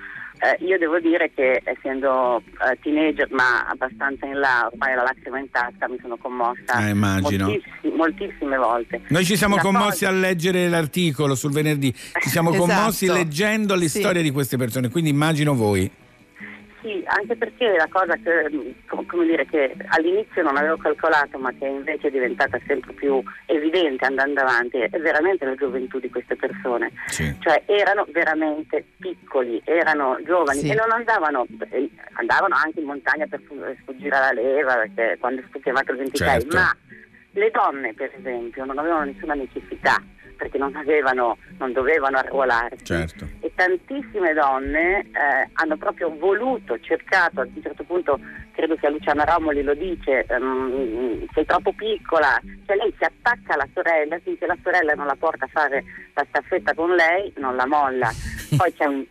Eh, io devo dire che essendo eh, teenager ma abbastanza in là, ormai la lacrima in tasca, mi sono commossa Eh, immagino. moltissi- moltissime volte. Noi ci siamo La commossi cosa- a leggere l'articolo sul venerdì, ci siamo Esatto. commossi leggendo le Sì. storie di queste persone, quindi immagino voi. Sì, anche perché la cosa che, dire, che all'inizio non avevo calcolato ma che invece è diventata sempre più evidente andando avanti è veramente la gioventù di queste persone. Cioè erano veramente piccoli, erano giovani Sì. e non andavano, eh, andavano anche in montagna per fu- sfuggire alla leva perché quando fu chiamato il 26, Certo. ma le donne per esempio non avevano nessuna necessità perché non avevano, non dovevano arruolarsi Certo. e tantissime donne eh, hanno proprio voluto, cercato, a un certo punto credo sia Luciana Romoli lo dice, ehm, sei troppo piccola, cioè lei si attacca alla sorella, finché la sorella non la porta a fare la staffetta con lei, non la molla. Poi c'è un-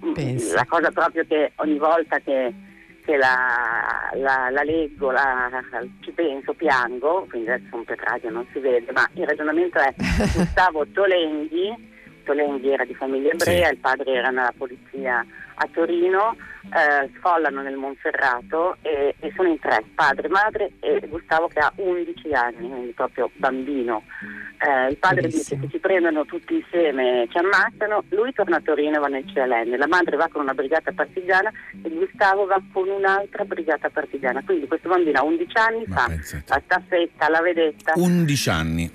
la cosa proprio che ogni volta che, che la, la- la leggo, la- ci penso, piango, quindi adesso un per radio non si vede, ma il ragionamento è Gustavo Tolenghi, Tolenghi era di famiglia ebrea, il padre era nella polizia a Torino, eh, sfollano nel Monferrato e, e sono in tre, padre, madre e Gustavo che ha 11 anni, quindi proprio bambino. Eh, il padre dice che ci prendono tutti insieme, ci ammazzano, lui torna a Torino e va nel CLN, la madre va con una brigata partigiana e Gustavo va con un'altra brigata partigiana, quindi questo bambino ha 11 anni, fa la staffetta, la vedetta. 11 anni.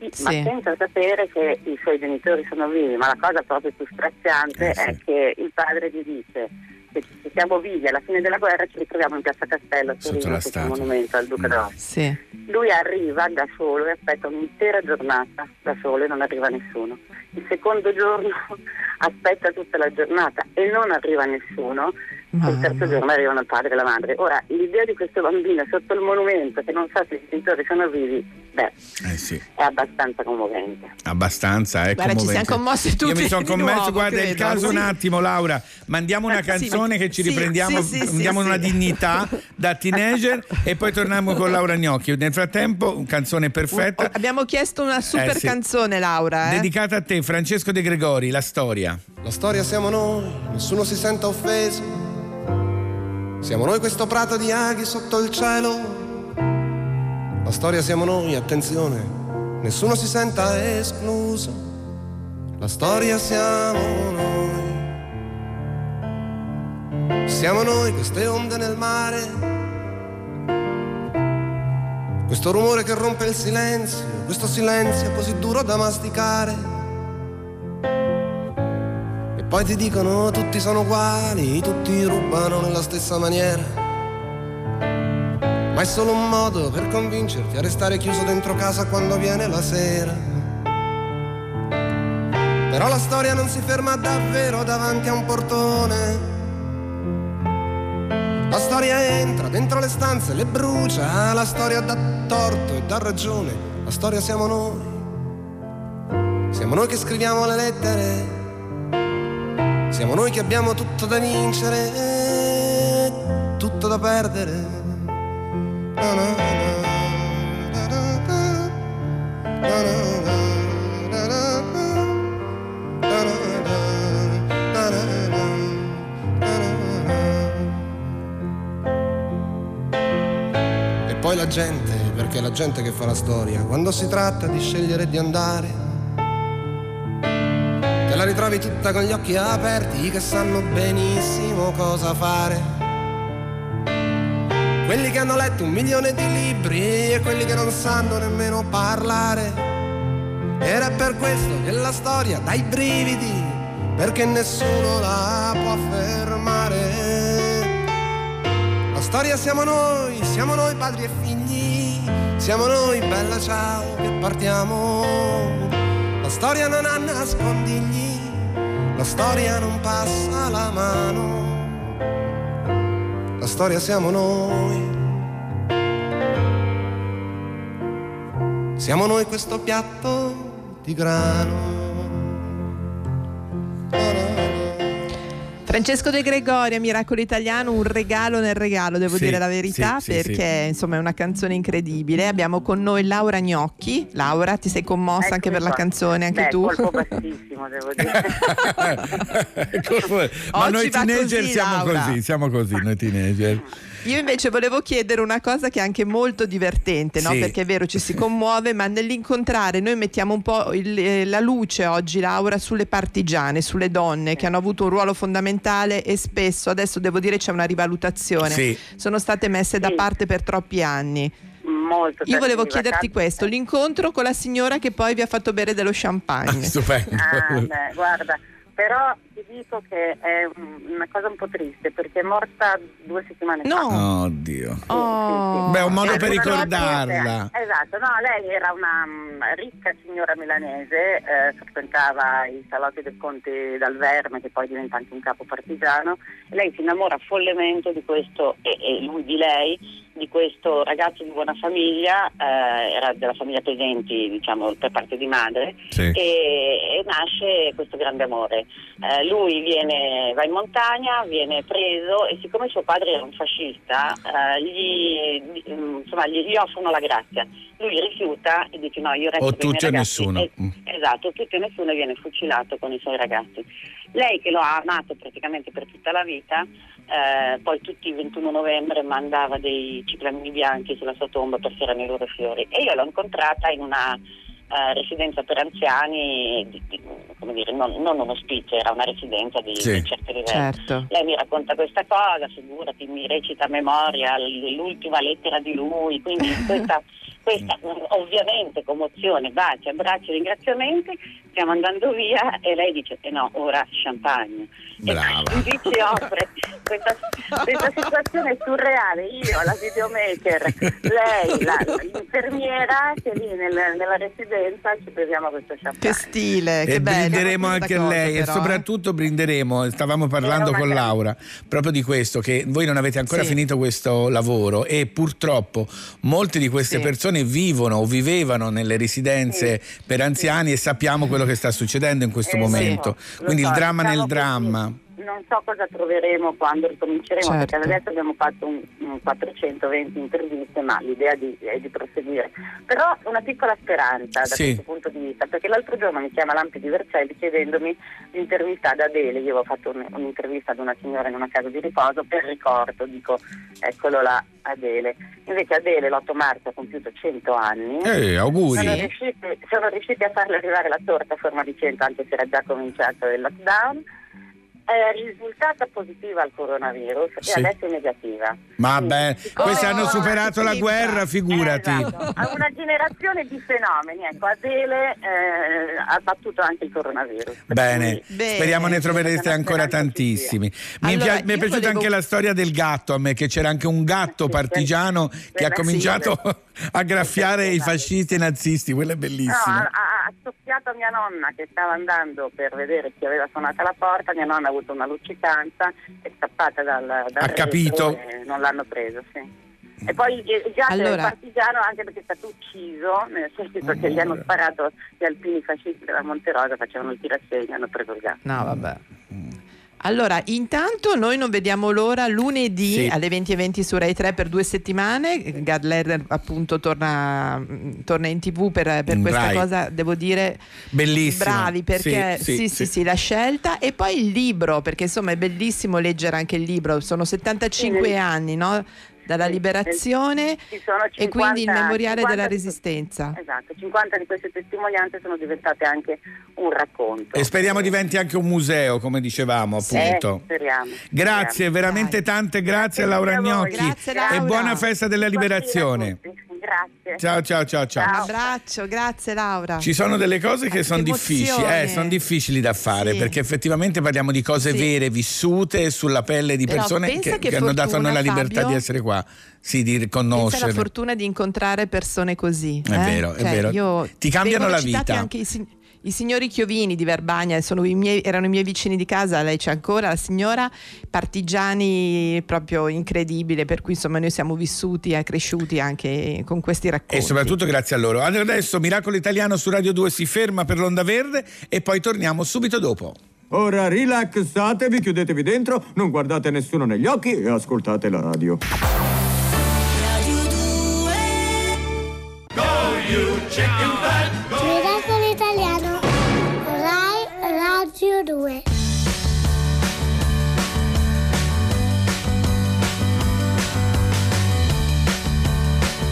Ma Sì. senza sapere che i suoi genitori sono vivi, ma la cosa proprio più straziante Eh, sì. è che il padre gli dice che se siamo vivi alla fine della guerra ci ritroviamo in piazza Castello a Sotto Torino, un statua. monumento al Duca d'Aosta. Sì. Lui arriva da solo e aspetta un'intera giornata da solo e non arriva nessuno. Il secondo giorno aspetta tutta la giornata e non arriva nessuno. Il terzo giorno arrivano il padre e la madre. Ora, l'idea di questo bambino sotto il monumento che non sa se i genitori sono vivi, beh, Eh sì, è abbastanza commovente. abbastanza. È Guarda, ci commovente. siamo commossi Io tutti mi sono commesso, nuovo, guarda il credo. caso un Sì. attimo Laura, mandiamo una sì, canzone ma- che ci sì, riprendiamo, sì, sì, sì, andiamo in una sì. dignità da teenager e poi torniamo con Laura Gnocchi. Nel frattempo, canzone perfetta. Abbiamo chiesto una super Eh, sì. canzone, Laura. eh. Dedicata a te, Francesco De Gregori, la storia. La storia siamo noi, nessuno si senta offeso. Siamo noi questo prato di aghi sotto il cielo. La storia siamo noi, attenzione, nessuno si senta escluso. La storia siamo noi. Siamo noi queste onde nel mare. Questo rumore che rompe il silenzio, questo silenzio così duro da masticare. Poi ti dicono tutti sono uguali, tutti rubano nella stessa maniera. Ma è solo un modo per convincerti a restare chiuso dentro casa quando viene la sera. Però la storia non si ferma davvero davanti a un portone. La storia entra dentro le stanze, le brucia, la storia dà torto e dà ragione. La storia siamo noi. Siamo noi che scriviamo le lettere. Siamo noi che abbiamo tutto da vincere e tutto da perdere. E poi la gente, perché è la gente che fa la storia, quando si tratta di scegliere di andare la ritrovi tutta con gli occhi aperti che sanno benissimo cosa fare. Quelli che hanno letto un milione di libri e quelli che non sanno nemmeno parlare. Ed è per questo che la storia dà i brividi, perché nessuno la può fermare. La storia siamo noi, siamo noi padri e figli, siamo noi bella ciao che partiamo. La storia non ha nascondigli, la storia non passa la mano. La storia siamo noi. Siamo noi questo piatto di grano. Francesco De Gregorio, Miracolo Italiano, un regalo nel regalo, devo Sì, dire la verità, sì, sì, perché insomma è una canzone incredibile. Abbiamo con noi Laura Gnocchi. Laura, ti sei commossa anche per la qua. canzone, anche Beh, tu? colpo bassissimo, devo dire. Ma Oggi noi teenager così, siamo Laura. così, siamo così, noi teenager. Io invece volevo chiedere una cosa che è anche molto divertente, no? Sì. perché è vero ci si commuove, ma nell'incontrare noi mettiamo un po' il- eh, la luce oggi, Laura, sulle partigiane, sulle donne che hanno avuto un ruolo fondamentale e spesso, adesso devo dire c'è una rivalutazione, Sì. sono state messe da parte per troppi anni. Molto Io volevo chiederti cazzo. questo, l'incontro con la signora che poi vi ha fatto bere dello champagne. Stupendo. Ah, beh, guarda, però ti dico che è un- una cosa un po' triste perché è morta due settimane fa. Oddio. Oh. Beh, è un modo Eh, per ricordarla. Esatto, no, lei era una mm, ricca signora milanese, eh, frequentava i salotti del conte dal Verme, che poi diventa anche un capo partigiano, lei si innamora follemente di questo, e, e lui di lei, di questo ragazzo di buona famiglia, eh, era della famiglia Pesenti, diciamo, per parte di madre, Sì. e, e nasce questo grande amore. Eh, lui viene, va in montagna, viene preso e siccome suo padre era un fascista, eh, gli, gli- insomma, gli, gli offrono la grazia. Lui rifiuta e dice no, io resto O i tutti o nessuno. E- Mm. Esatto, tutti e nessuno viene fucilato con i suoi ragazzi. Lei che lo ha amato praticamente per tutta la vita, eh, poi tutti il 21 novembre mandava dei ciclamini bianchi sulla sua tomba perché erano i loro fiori. E io l'ho incontrata in una eh, residenza per anziani, di- di- come dire, non, non un ospizio, era una residenza di, Sì, di certi livelli. certo. Lei mi racconta questa cosa, figurati, mi recita a memoria l'ultima lettera di lui, quindi questa, questa ovviamente commozione, baci, abbracci, ringraziamenti, stiamo andando via e lei dice, eh no, ora champagne. Brava. E quindi ci offre questa, questa situazione surreale, io, la videomaker, lei, la, l'infermiera che lì nel- nella residenza ci beviamo questo champagne. Che stile, che e bello. brinderemo anche cosa, lei e però, eh. soprattutto brinderemo, stavamo parlando con Laura proprio di questo, che voi non avete ancora Sì. finito questo lavoro e purtroppo molte di queste Sì. persone vivono o vivevano nelle residenze per anziani e sappiamo quello che sta succedendo in questo Eh, momento. sì, Quindi il dramma nel dramma. Non so cosa troveremo quando ricominceremo, Certo. perché adesso abbiamo fatto un, un 420 interviste, ma l'idea di- è di proseguire. Però una piccola speranza da Sì. questo punto di vista, perché l'altro giorno mi chiama Lampi di Vercelli chiedendomi l'intervista ad Adele. Io avevo fatto un- un'intervista ad una signora in una casa di riposo per ricordo, dico eccolo là, Adele. Invece Adele l'8 marzo ha compiuto 100 anni. Eh, auguri. Sono riusciti, sono riusciti a farle arrivare la torta a forma di 100 anche se era già cominciato il lockdown. È risultata positiva al coronavirus Sì. e adesso è negativa. Ma beh, questi Oh, hanno superato la sì, guerra, figurati. Esatto. Ha una generazione di fenomeni. Ecco, Adele eh, ha battuto anche il coronavirus. Bene, Bene. speriamo ne troverete Bisogna ancora tantissimi. Mi, Allora, pia- mi è piaciuta volevo- anche la storia del gatto a me, che c'era anche un gatto Sì, partigiano che ha sì, cominciato a graffiare i fascisti e i nazisti, quello è No, bellissimo. ha, ha- soffiato mia nonna che stava andando per vedere chi aveva suonato alla porta, mia nonna ha avuto una luccicanza, è scappata dal, dal Ha capito. e non l'hanno preso, sì. E poi già Allora- è un partigiano anche perché è stato ucciso, nel senso che gli hanno sparato gli alpini fascisti della Monterosa, facevano il tirassegno, hanno preso il gatto. No, vabbè. Allora, intanto noi non vediamo l'ora lunedì Sì. alle 20.20 su Rai 3 per due settimane. Gad Lerner appunto torna, mm, torna in tv per, per questa Rai. cosa, devo dire, Bellissimo. bravi perché Sì, sì sì, sì, sì. sì, la scelta e poi il libro, perché insomma è bellissimo leggere anche il libro, sono 75 Sì. anni no? Dalla Sì, liberazione Ci sono e quindi il 50 memoriale 50 della resistenza. Esatto, 50 di queste testimonianze sono diventate anche un racconto. E speriamo diventi anche un museo, come dicevamo, Eh, appunto. speriamo. Grazie, speriamo. veramente tante grazie a Laura a voi. Gnocchi Grazie, e Laura. buona festa della liberazione. Grazie. Ciao ciao ciao ciao. Un abbraccio, grazie Laura. Ci sono delle cose che sono Che difficili, eh, sono difficili da fare Sì. perché effettivamente parliamo di cose Sì. vere, vissute sulla pelle di persone pensa che, che che hanno dato a noi la libertà Fabio. di essere qua, sì, di Pensa riconoscere. alla fortuna di incontrare persone così. È eh? vero, è Cioè, vero. Ti cambiano la vita. Anche i, sig- i signori Chiovini di Verbagna sono i miei- erano i miei vicini di casa, lei c'è ancora, la signora, partigiani proprio incredibile, per cui insomma noi siamo vissuti e cresciuti anche con questi racconti. E soprattutto grazie a loro. Adesso Miracolo Italiano su Radio 2 si ferma per l'onda verde e poi torniamo subito dopo. Ora rilassatevi, chiudetevi dentro, non guardate nessuno negli occhi e ascoltate la radio. Miracolo Radio 2.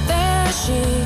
There she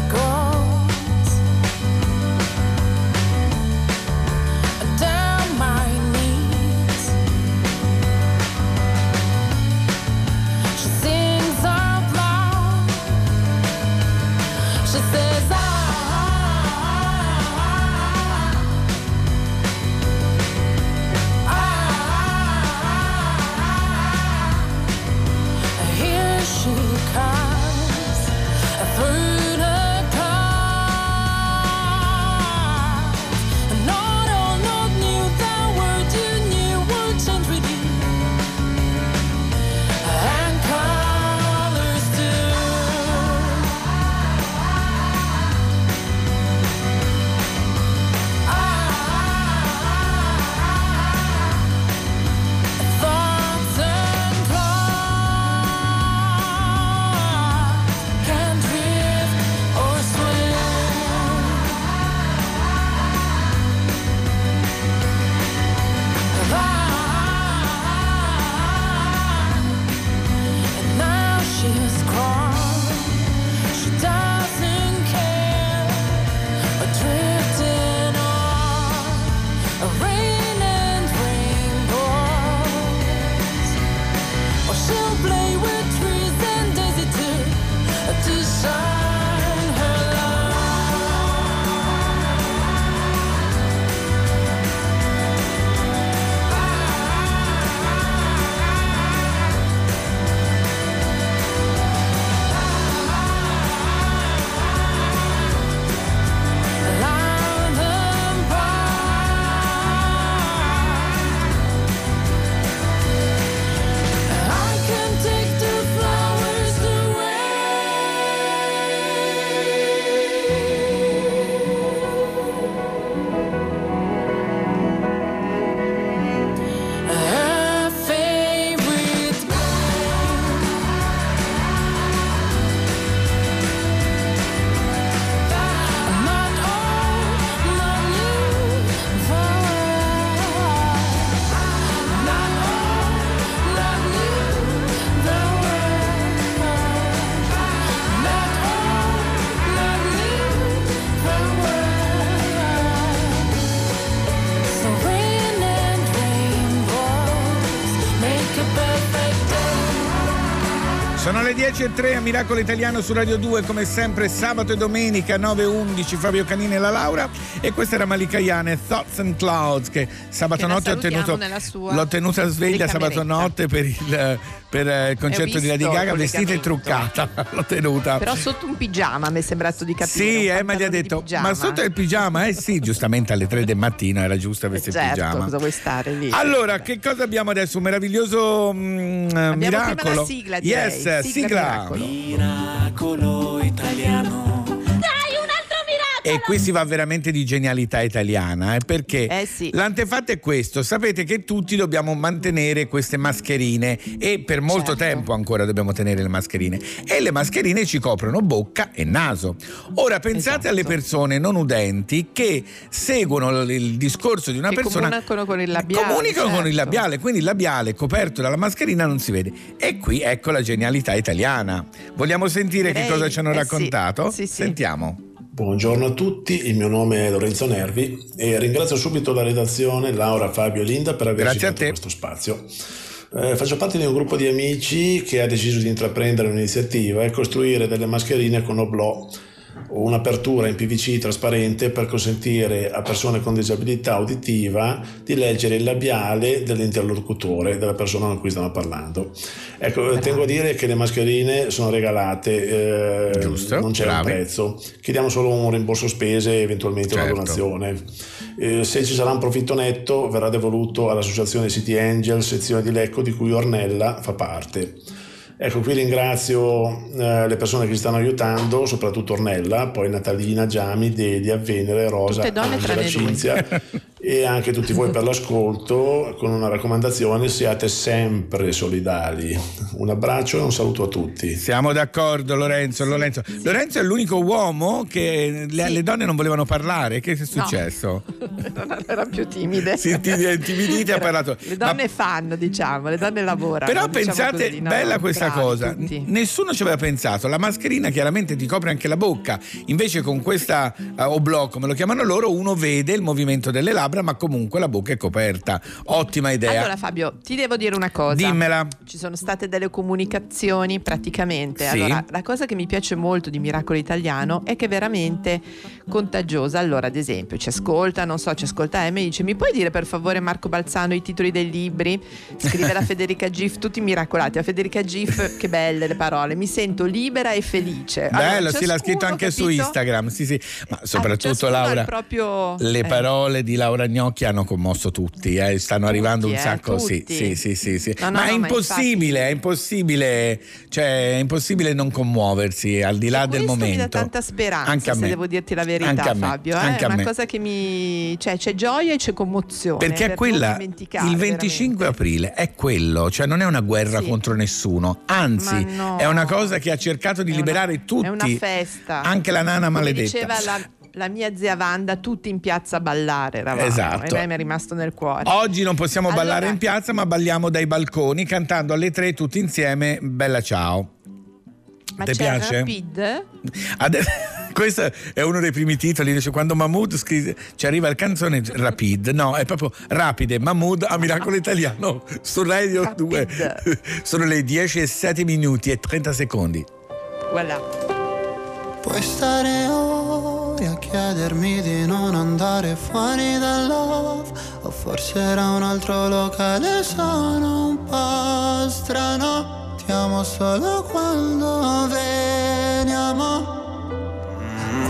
10 e 3 a Miracolo Italiano su Radio 2, come sempre sabato e domenica 9 e 11 Fabio Canini e la Laura. E questa era Malika Iane, Thoughts and Clouds che sabato Che notte ho tenuto, l'ho tenuta sveglia sabato notte per il, per eh, il concerto di Lady Gaga il vestita e truccata, l'ho tenuta. Però sotto un pigiama mi è sembrato di capire. Sì, un eh, ma gli ha detto, ma sotto il pigiama? Eh sì, giustamente alle 3 del mattino era giusto vestire il Certo, pigiama. cosa vuoi stare lì? Allora, che cosa abbiamo adesso? Un meraviglioso mm, prima miracolo. la sigla, direi. Yes, Sigla sigla. Miracolo italiano. E qui si va veramente di genialità italiana, eh, perché l'antefatto è questo, sapete che tutti dobbiamo mantenere queste mascherine e per molto Certo. tempo ancora dobbiamo tenere le mascherine e le mascherine ci coprono bocca e naso. Ora pensate Esatto. alle persone non udenti che seguono il discorso di una Che persona comunicano con il labiale. comunicano con il certo. labiale, quindi il labiale coperto dalla mascherina non si vede. E qui ecco la genialità italiana. Vogliamo sentire che Direi- cosa ci hanno eh sì, raccontato? sì, sì. Sentiamo. Buongiorno a tutti, il mio nome è Lorenzo Nervi e ringrazio subito la redazione Laura, Fabio e Linda per averci dato questo spazio. Eh, faccio parte di un gruppo di amici che ha deciso di intraprendere un'iniziativa e costruire delle mascherine con oblò un'apertura in PVC trasparente per consentire a persone con disabilità uditiva di leggere il labiale dell'interlocutore, della persona con cui stanno parlando. Ecco, tengo a dire che le mascherine sono regalate, eh, Giusto, non c'è bravi. un prezzo, chiediamo solo un rimborso spese eventualmente Certo. una donazione. Eh, se ci sarà un profitto netto verrà devoluto all'associazione City Angel, sezione di Lecco di cui Ornella fa parte. Ecco, qui ringrazio eh, le persone che ci stanno aiutando, soprattutto Ornella, poi Natalina, Giami, Delia, Venere, Rosa, Angela. Cinzia e anche tutti voi per l'ascolto con una raccomandazione, siate sempre solidali. Un abbraccio e un saluto a tutti. Siamo d'accordo Lorenzo, Lorenzo. Lorenzo è l'unico uomo che le, le donne non volevano parlare. Che è No. successo? erano più timide. Si intimiditi ha parlato. Le donne fanno, diciamo, le donne lavorano. Però diciamo pensate, così, no? bella questa Bravi cosa. tutti. Nessuno ci aveva pensato. La mascherina chiaramente ti copre anche la bocca. Invece con questa uh, oblò, come lo chiamano loro, uno vede il movimento delle labbra, ma comunque la bocca è coperta. Ottima idea. Allora Fabio, ti devo dire una cosa. Dimmela. Ci sono state delle comunicazioni praticamente. Sì. Allora, la cosa che mi piace molto di Miracolo Italiano è che è veramente contagiosa. Allora, ad esempio, ci ascolta, non so, ci ascolta Emma e dice "Mi puoi dire per favore Marco Balzano i titoli dei libri?" Scrive la Federica Gif, tutti miracolati. La Federica Gif, che belle le parole. Mi sento libera e felice. Allora, Bello, sì, l'ha scritto anche su capito? Instagram. Sì, sì. Ma Ah, soprattutto Laura. proprio Le eh. parole di Laura Gnocchi hanno commosso tutti, eh, stanno arrivando un eh, sacco. Sì, tutti. sì, sì, sì, sì. No, no, ma è no, ma impossibile, è impossibile, cioè è impossibile non commuoversi al di là del Questo momento. mi dà tanta speranza, Anche a se me. devo dirti la Anche verità, a me, Fabio. eh, anche È a una me. cosa che mi. cioè, c'è gioia e c'è commozione. Perché è per quella, il 25 aprile è quello, cioè non è una guerra Sì. contro nessuno, anzi Ma è una cosa che ha cercato di È liberare una- tutti, È una festa. anche la nana Come maledetta. diceva la, la mia zia Wanda, tutti in piazza a ballare. Eravamo, Esatto. E lei mi è rimasto nel cuore. Oggi non possiamo Allora- ballare in piazza, ma balliamo dai balconi cantando alle tre tutti insieme Bella ciao. Ma Ti piace? Rapid? Ade- questo è uno dei primi titoli, dice quando Mahmood scrive, ci arriva il canzone Rapid, no, è proprio Rapide, Mahmood a Miracolo Italiano su Radio 2. Sono le 10 e 7 minuti e 30 secondi. Voilà. Puoi stare ore a chiedermi di non andare fuori dal love O forse era un altro locale, sono un po' strano. Ti amo solo quando veniamo.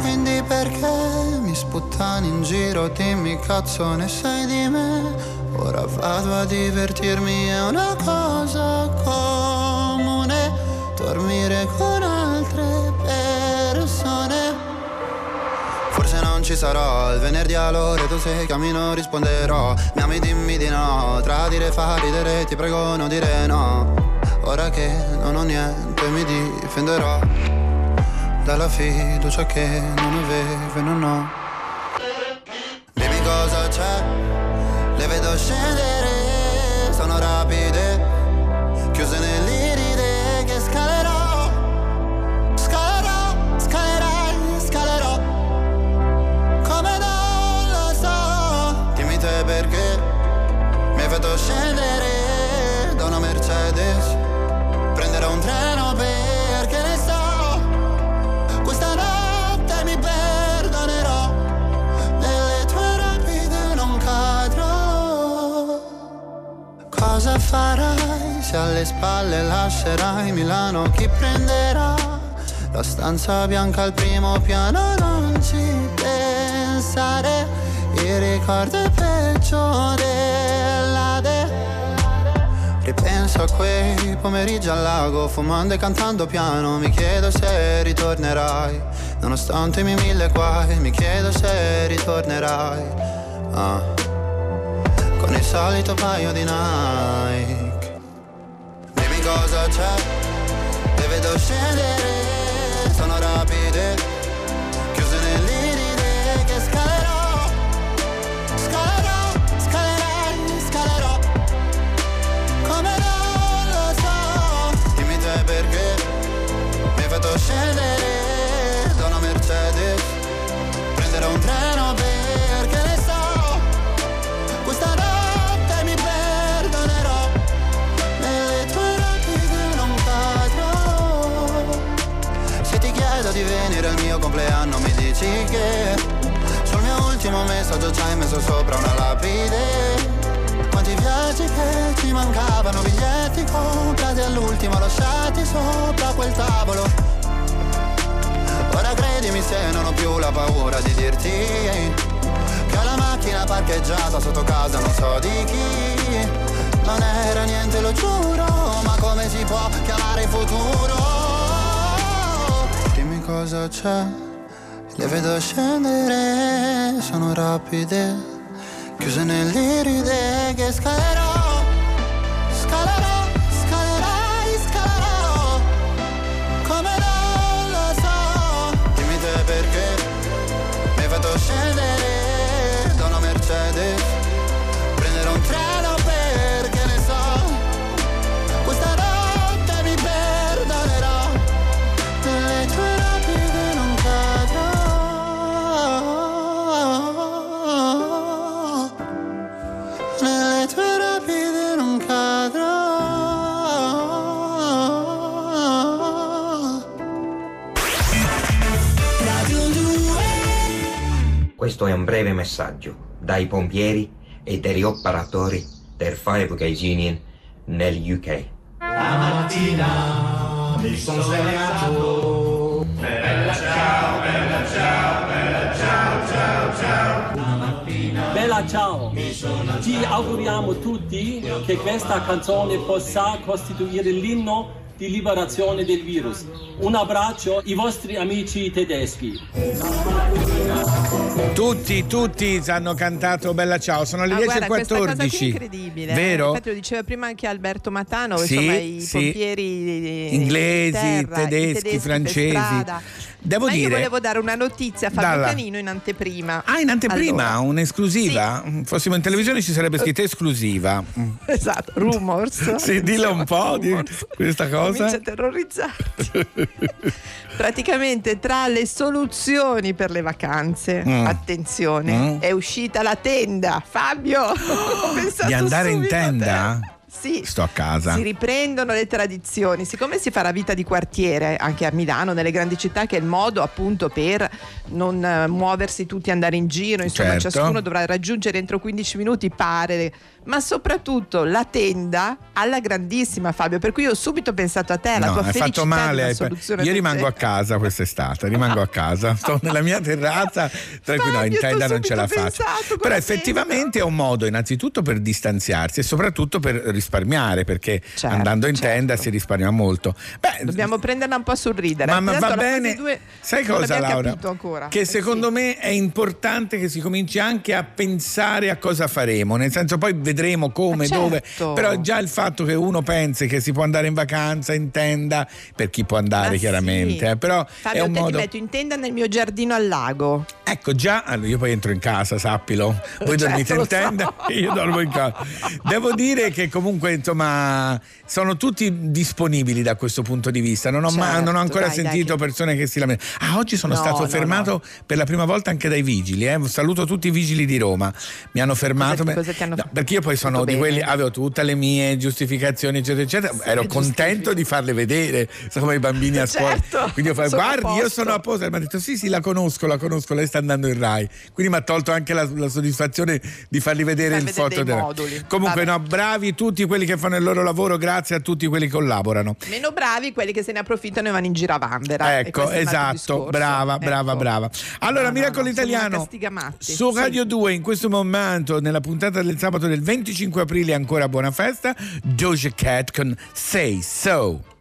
Quindi perché mi sputtani in giro, dimmi cazzo ne sai di me? Ora vado a divertirmi, è una cosa comune. Dormire con non ci sarò. Il venerdì all'ora tu se chiami non risponderò. Mi ami dimmi di no, tradire fa ridere ti prego non dire no. Ora che non ho niente mi difenderò. Dalla fiducia che non avevo e non ho. Dimmi cosa c'è, le vedo scendere, farai se alle spalle lascerai Milano? Chi prenderà la stanza bianca al primo piano? Non ci pensare, il ricordo è peggio dell'ade. Ripenso a quei pomeriggi al lago, fumando e cantando piano. Mi chiedo se ritornerai, nonostante i miei mille guai. Mi chiedo se ritornerai. Ah con il solito paio di Nike. C'è, le vedo scendere, sono rapide, dici che Sul mio ultimo messaggio ci hai messo sopra una lapide. Quanti viaggi che ci mancavano Biglietti comprati all'ultimo lasciati sopra quel tavolo. Ora credimi se non ho più la paura di dirti Che ho la macchina parcheggiata sotto casa non so di chi. Non era niente, lo giuro, ma come si può chiamare futuro? Dimmi cosa c'è, le vedo scendere, sono rapide, chiuse nell'iride che scalerò, messaggio dai pompieri e dagli operatori del Fire Brigade Union negli UK. La mattina mi sono svegliato. Bella ciao, bella ciao, bella ciao, ciao, ciao. La mattina Bella ciao! Ti auguriamo tutti che questa canzone possa costituire l'inno di liberazione del virus. Un abbraccio ai vostri amici tedeschi. Tutti, tutti hanno cantato Bella Ciao, sono le Ah, 10 guarda, e questa cosa qui è 14. incredibile. eh. Vero? Infatti lo diceva prima anche Alberto Matano, Sì, insomma i sì. pompieri Inglesi, i tedeschi, per francesi. Devo Ma io dire- volevo dare una notizia a Fabio Dalla. Canino in anteprima. Ah, in anteprima, Allora, un'esclusiva? Fossimo in televisione ci sarebbe scritto esclusiva. Esatto, rumors. Sì, dillo un po' di questa Comincia cosa. a terrorizzarti. Praticamente tra le soluzioni per le vacanze, Mm. attenzione, Mm. è uscita la tenda. Fabio, ho pensato Di andare in tenda? Sì. Sto a casa. Si riprendono le tradizioni, siccome si fa la vita di quartiere anche a Milano, nelle grandi città, che è il modo appunto per non eh, muoversi tutti, andare in giro, insomma Certo. ciascuno dovrà raggiungere entro 15 minuti, pare, ma soprattutto la tenda alla grandissima Fabio, per cui io ho subito pensato a te, alla No, tua felicità fatto male. hai- Io rimango a casa quest'estate, rimango a casa. Sto nella mia terrazza, tranquillo, no, in tenda non ce la faccio. Però la effettivamente è un modo innanzitutto per distanziarsi e soprattutto per risparmiare, perché andando in tenda si risparmia molto. Beh, Certo, Dobbiamo prenderla un po' sul ridere. Ma- ma va la bene. due Sai cosa, Laura? Che Eh secondo me è importante che si cominci anche a pensare a cosa faremo, nel senso poi vedremo come, Ma certo. dove, però già il fatto che uno pensi che si può andare in vacanza in tenda, per chi può andare sì. chiaramente, eh, però è Fabio, un te ti modo... metto in tenda nel mio giardino al lago. Ecco già, allora io poi entro in casa, sappilo. Voi Certo, dormite in tenda so. io dormo in casa. Devo dire che comunque, insomma, sono tutti disponibili da questo punto di vista. Non ho, ma- Certo, non ho ancora dai, dai, sentito persone che si lamentano. Ah, oggi sono No, stato no, fermato per la prima volta anche dai vigili. eh. Saluto tutti i vigili di Roma. Mi hanno fermato. Cosa- cosa hanno No, perché io poi sono Tutto di bene. quelli, avevo tutte le mie giustificazioni, eccetera, eccetera. Ero contento di farle vedere, come i bambini a scuola. Certo, Quindi sono a guardi, io posto." sono a posto. E mi ha detto, sì, sì, la conosco, la conosco, lei sta andando in Rai. Quindi mi ha tolto anche la, la soddisfazione di fargli vedere Fai il vedere foto dei della-. Comunque, Vabbè. no, bravi tutti quelli che fanno il loro lavoro, grazie a tutti quelli che collaborano. Meno bravi quelli che se ne approfittano e vanno in giro a Vanvera. E Ecco, esatto, brava, brava, Ecco. brava. Allora, No, no, Miracolo no, una Italiano su Sì. Radio 2 in questo momento, nella puntata del sabato del 25 aprile, ancora buona festa. Doja Cat con Say So.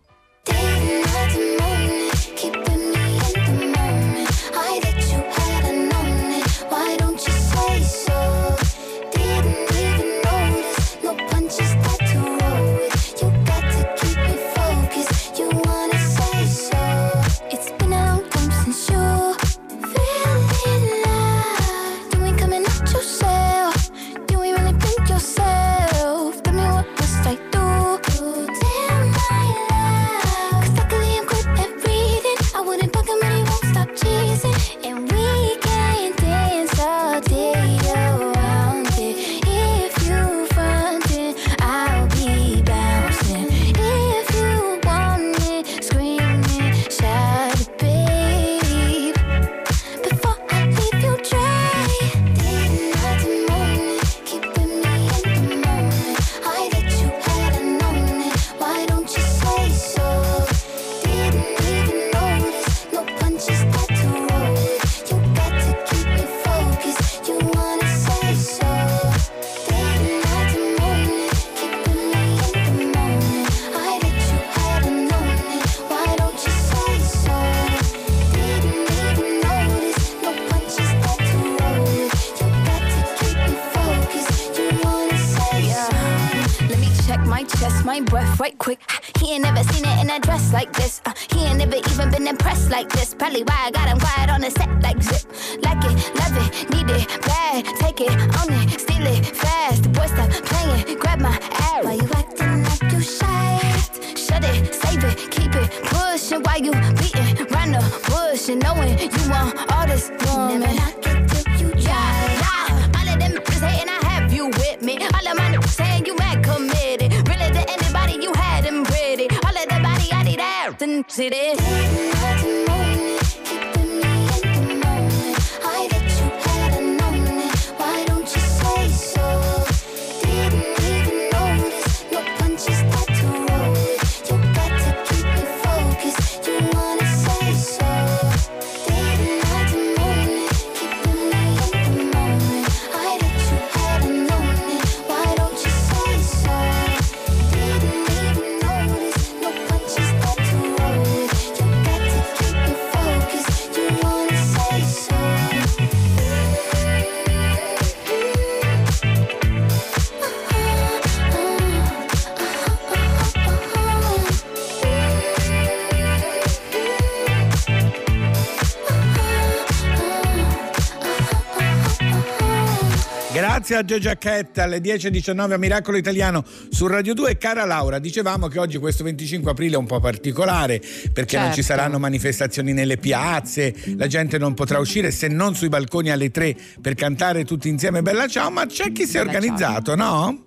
Grazie a Gio Giacchetta alle 10.19 a Miracolo Italiano su Radio 2. Cara Laura, dicevamo che oggi questo 25 aprile è un po' particolare perché non ci Certo. saranno manifestazioni nelle piazze, la gente non potrà uscire se non sui balconi alle 3 per cantare tutti insieme Bella Ciao, ma c'è chi si è organizzato, no?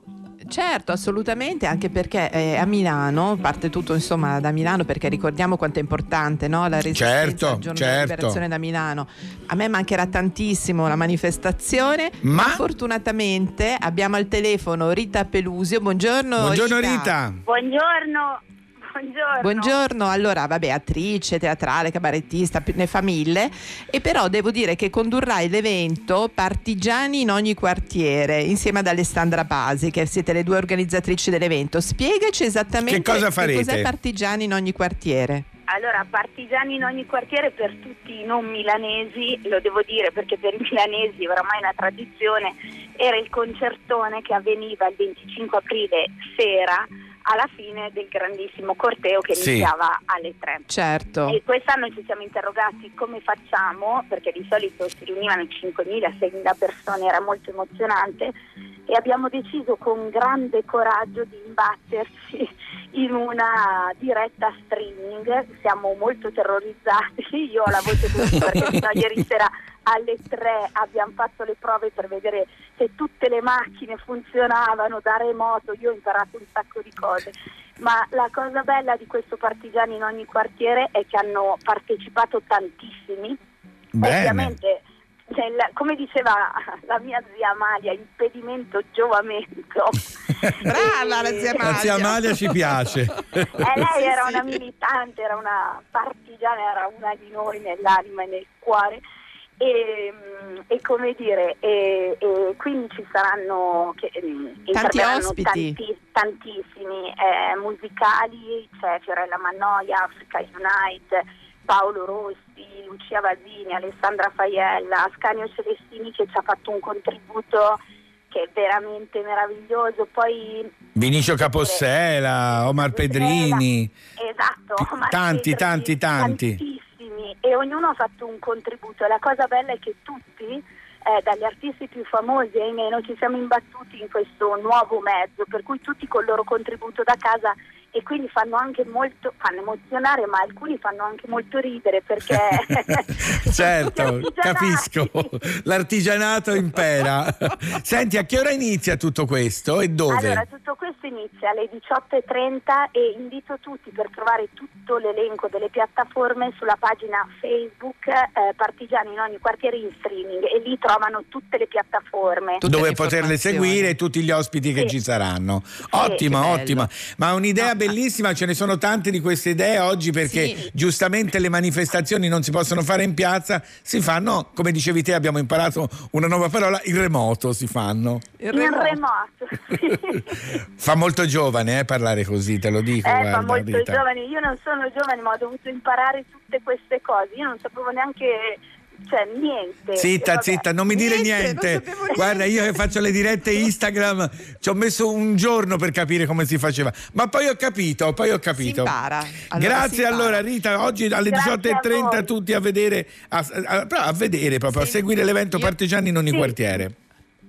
Certo, assolutamente, anche perché eh, a Milano, parte tutto insomma da Milano perché ricordiamo quanto è importante no? la resistenza Certo, al giorno della certo. liberazione da Milano. A me mancherà tantissimo la manifestazione, Ma- ma, fortunatamente abbiamo al telefono Rita Pelusio. Buongiorno. Buongiorno Rita. Buongiorno, buongiorno. Buongiorno, allora vabbè, attrice, teatrale, cabarettista, più- ne fa mille e però devo dire che condurrai l'evento Partigiani in ogni quartiere insieme ad Alessandra Pasi che siete le due organizzatrici dell'evento. Spiegaci esattamente Che cosa farete? cos'è Partigiani in ogni quartiere. Allora, partigiani in ogni quartiere per tutti i non milanesi, lo devo dire perché per i milanesi è oramai una tradizione, era il concertone che avveniva il 25 aprile sera alla fine del grandissimo corteo che Sì. iniziava alle 3. Certo. E quest'anno ci siamo interrogati come facciamo, perché di solito si riunivano 5.000-6.000 persone, era molto emozionante, e abbiamo deciso con grande coraggio di imbatterci in una diretta streaming. Siamo molto terrorizzati, io ho la voce così perché a ieri sera alle 3 abbiamo fatto le prove per vedere se tutte le macchine funzionavano da remoto, io ho imparato un sacco di cose. Ma la cosa bella di questo Partigiani in ogni quartiere è che hanno partecipato tantissimi. Bene. Ovviamente, nel- come diceva la mia zia Amalia, impedimento giovamento. Brava la zia La zia Amalia ci piace. Eh, lei era una militante, era una partigiana, era una di noi nell'anima e nel cuore. E, mm, e come dire, e, e quindi ci saranno che, mm, interverranno ospiti. tanti- tantissimi eh, musicali, c'è Fiorella Mannoia, Africa Unite, Paolo Rossi, Lucia Vasini, Alessandra Faiella, Ascanio Celestini che ci ha fatto un contributo che è veramente meraviglioso. Poi Vinicio Capossela, Omar Pedrini, Esatto, ma tanti, sì, tanti, tanti. Tantissimi e ognuno ha fatto un contributo. La cosa bella è che tutti, eh, dagli artisti più famosi ai meno, ci siamo imbattuti in questo nuovo mezzo, per cui tutti col loro contributo da casa e quindi fanno anche molto, fanno emozionare, ma alcuni fanno anche molto ridere perché Certo, capisco. L'artigianato impera. Senti, a che ora inizia tutto questo e dove? Allora, tutto questo inizia alle 18.30 e invito tutti per trovare tutto l'elenco delle piattaforme sulla pagina Facebook eh, Partigiani in ogni quartiere in streaming e lì trovano tutte le piattaforme. dove poterle seguire e tutti gli ospiti che ci saranno. Ottima, che bello. ottima. Ma un'idea bellissima, ce ne sono tante di queste idee oggi perché Sì. giustamente le manifestazioni non si possono fare in piazza, si fanno, come dicevi te, abbiamo imparato una nuova parola, in remoto si fanno. In remoto. Fa molto giovane eh, parlare così, te lo dico. Eh, guarda, fa molto Rita. giovane, io non sono giovane ma ho dovuto imparare tutte queste cose, io non sapevo neanche cioè niente. Zitta, Vabbè. zitta, non mi dire niente. Guarda, io che faccio le dirette Instagram ci ho messo un giorno per capire come si faceva, ma poi ho capito, poi ho capito. impara. Allora si Grazie impara. allora Rita, oggi alle Grazie a 18.30 voi. tutti a vedere, a, a- a vedere proprio, a seguire l'evento Partigiani in ogni quartiere.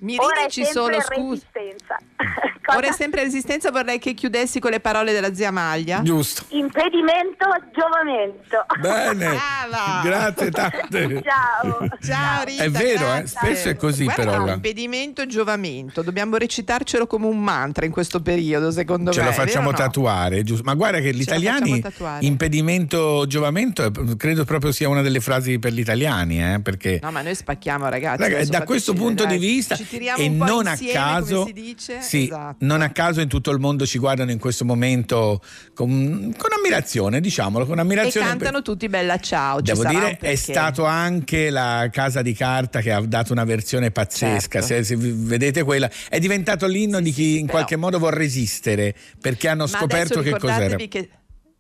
Mi Ora ridici sempre solo scusa. resistenza. Ora è sempre resistenza, vorrei che chiudessi con le parole della zia Maglia. Giusto. Impedimento, giovamento. Bene, Brava. grazie tante. Ciao. Ciao Rita. È vero, eh, spesso è così Guarda, però. Impedimento, giovamento. Dobbiamo recitarcelo come un mantra in questo periodo, secondo Ce me. lo vero facciamo no? tatuare, giusto? Ma guarda che gli Ce lo italiani impedimento giovamento credo proprio sia una delle frasi per gli italiani, eh, perché No, ma noi spacchiamo, ragazzi. Raga, adesso da questo punto vedere, di dai. vista Ci tiriamo e non a insieme, caso si dice. sì, Esatto. non a caso in tutto il mondo ci guardano in questo momento con, con ammirazione, diciamolo, con E ammirazione. cantano tutti Bella Ciao. ci Devo dire, è stato anche la Casa di Carta che ha dato una versione pazzesca. Certo. Se, se vedete quella, è diventato l'inno di chi in però- qualche modo vuol resistere perché hanno Ma scoperto che cos'era. che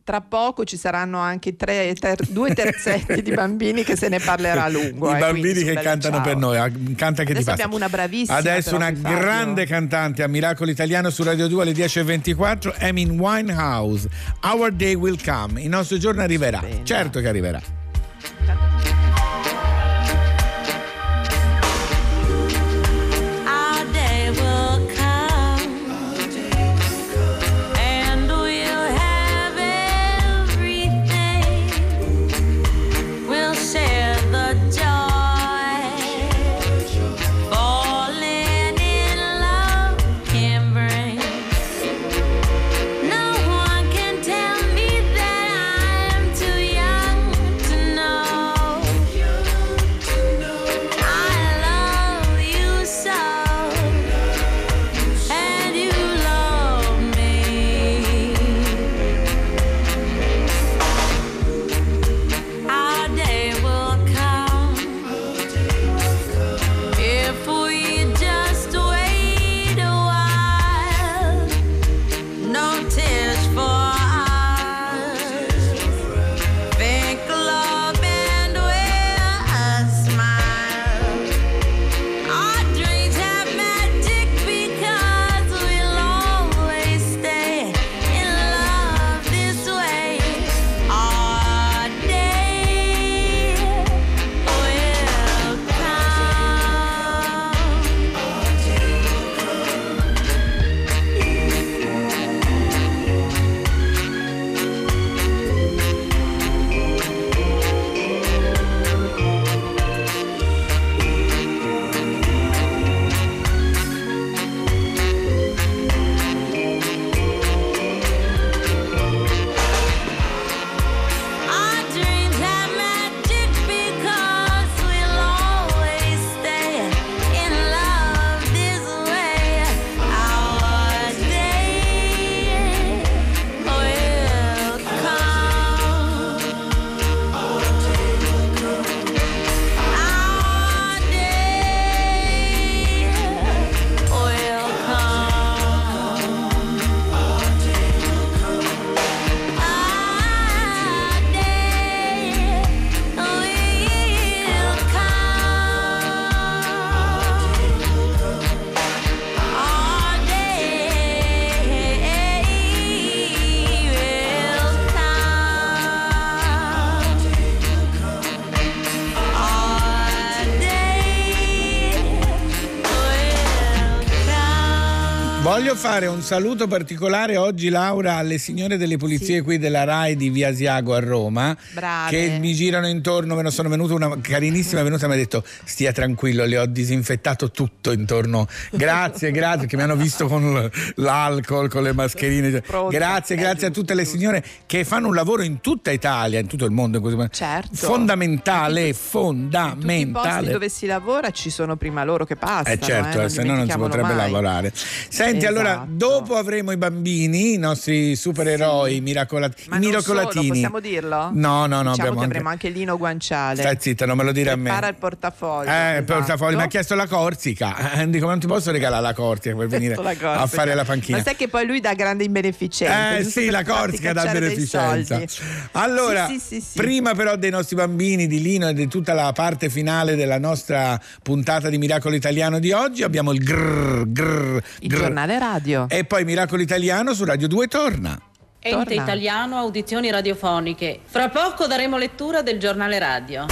tra poco ci saranno anche tre, ter- due terzetti di bambini che se ne parlerà a lungo. I eh, bambini che cantano Ciao. per noi, ah, canta che Adesso passa. abbiamo una bravissima. Adesso una grande cantante a Miracolo Italiano su Radio 2 alle 10.24, Emin Winehouse. Our day will come. Il nostro giorno arriverà. Certo che arriverà. Voglio fare un saluto particolare oggi, Laura, alle signore delle pulizie qui della RAI di Via Asiago a Roma. Brave. Che mi girano intorno, me ne sono venuta una carinissima, è venuta e mi ha detto stia tranquillo, le ho disinfettato tutto intorno. Grazie, grazie, che mi hanno visto con l'alcol, con le mascherine. Pronto. Grazie, grazie a tutte le signore che fanno un lavoro in tutta Italia, in tutto il mondo. In questo. Certo. Fondamentale, I fondamentale. posti dove si lavora ci sono prima loro che passano. Eh certo, eh, eh, se no non si potrebbe mai. lavorare. Senti, Senti, allora, Esatto. dopo avremo i bambini, i nostri supereroi miracolati- Ma miracolatini. solo, possiamo dirlo? No, no, no, Diciamo abbiamo anche- avremo anche Lino Guanciale. Stai zitta, non me lo dire a me. Prepara il portafoglio. Eh, il esatto. portafoglio mi ha chiesto la Corsica. Eh, Dico, ma non ti posso regalare la Corsica per venire Corsica. a fare la panchina. Ma sai che poi lui dà grande in beneficenza. Eh sì, la Corsica dà beneficenza. Allora, Sì, sì, sì, sì. prima però dei nostri bambini di Lino e di tutta la parte finale della nostra puntata di Miracolo Italiano di oggi, abbiamo il grrr, grrr, Il grrr. giornale radio. E poi Miracolo Italiano su Radio 2 torna. Ente Torna. italiano, audizioni radiofoniche. Fra poco daremo lettura del giornale radio.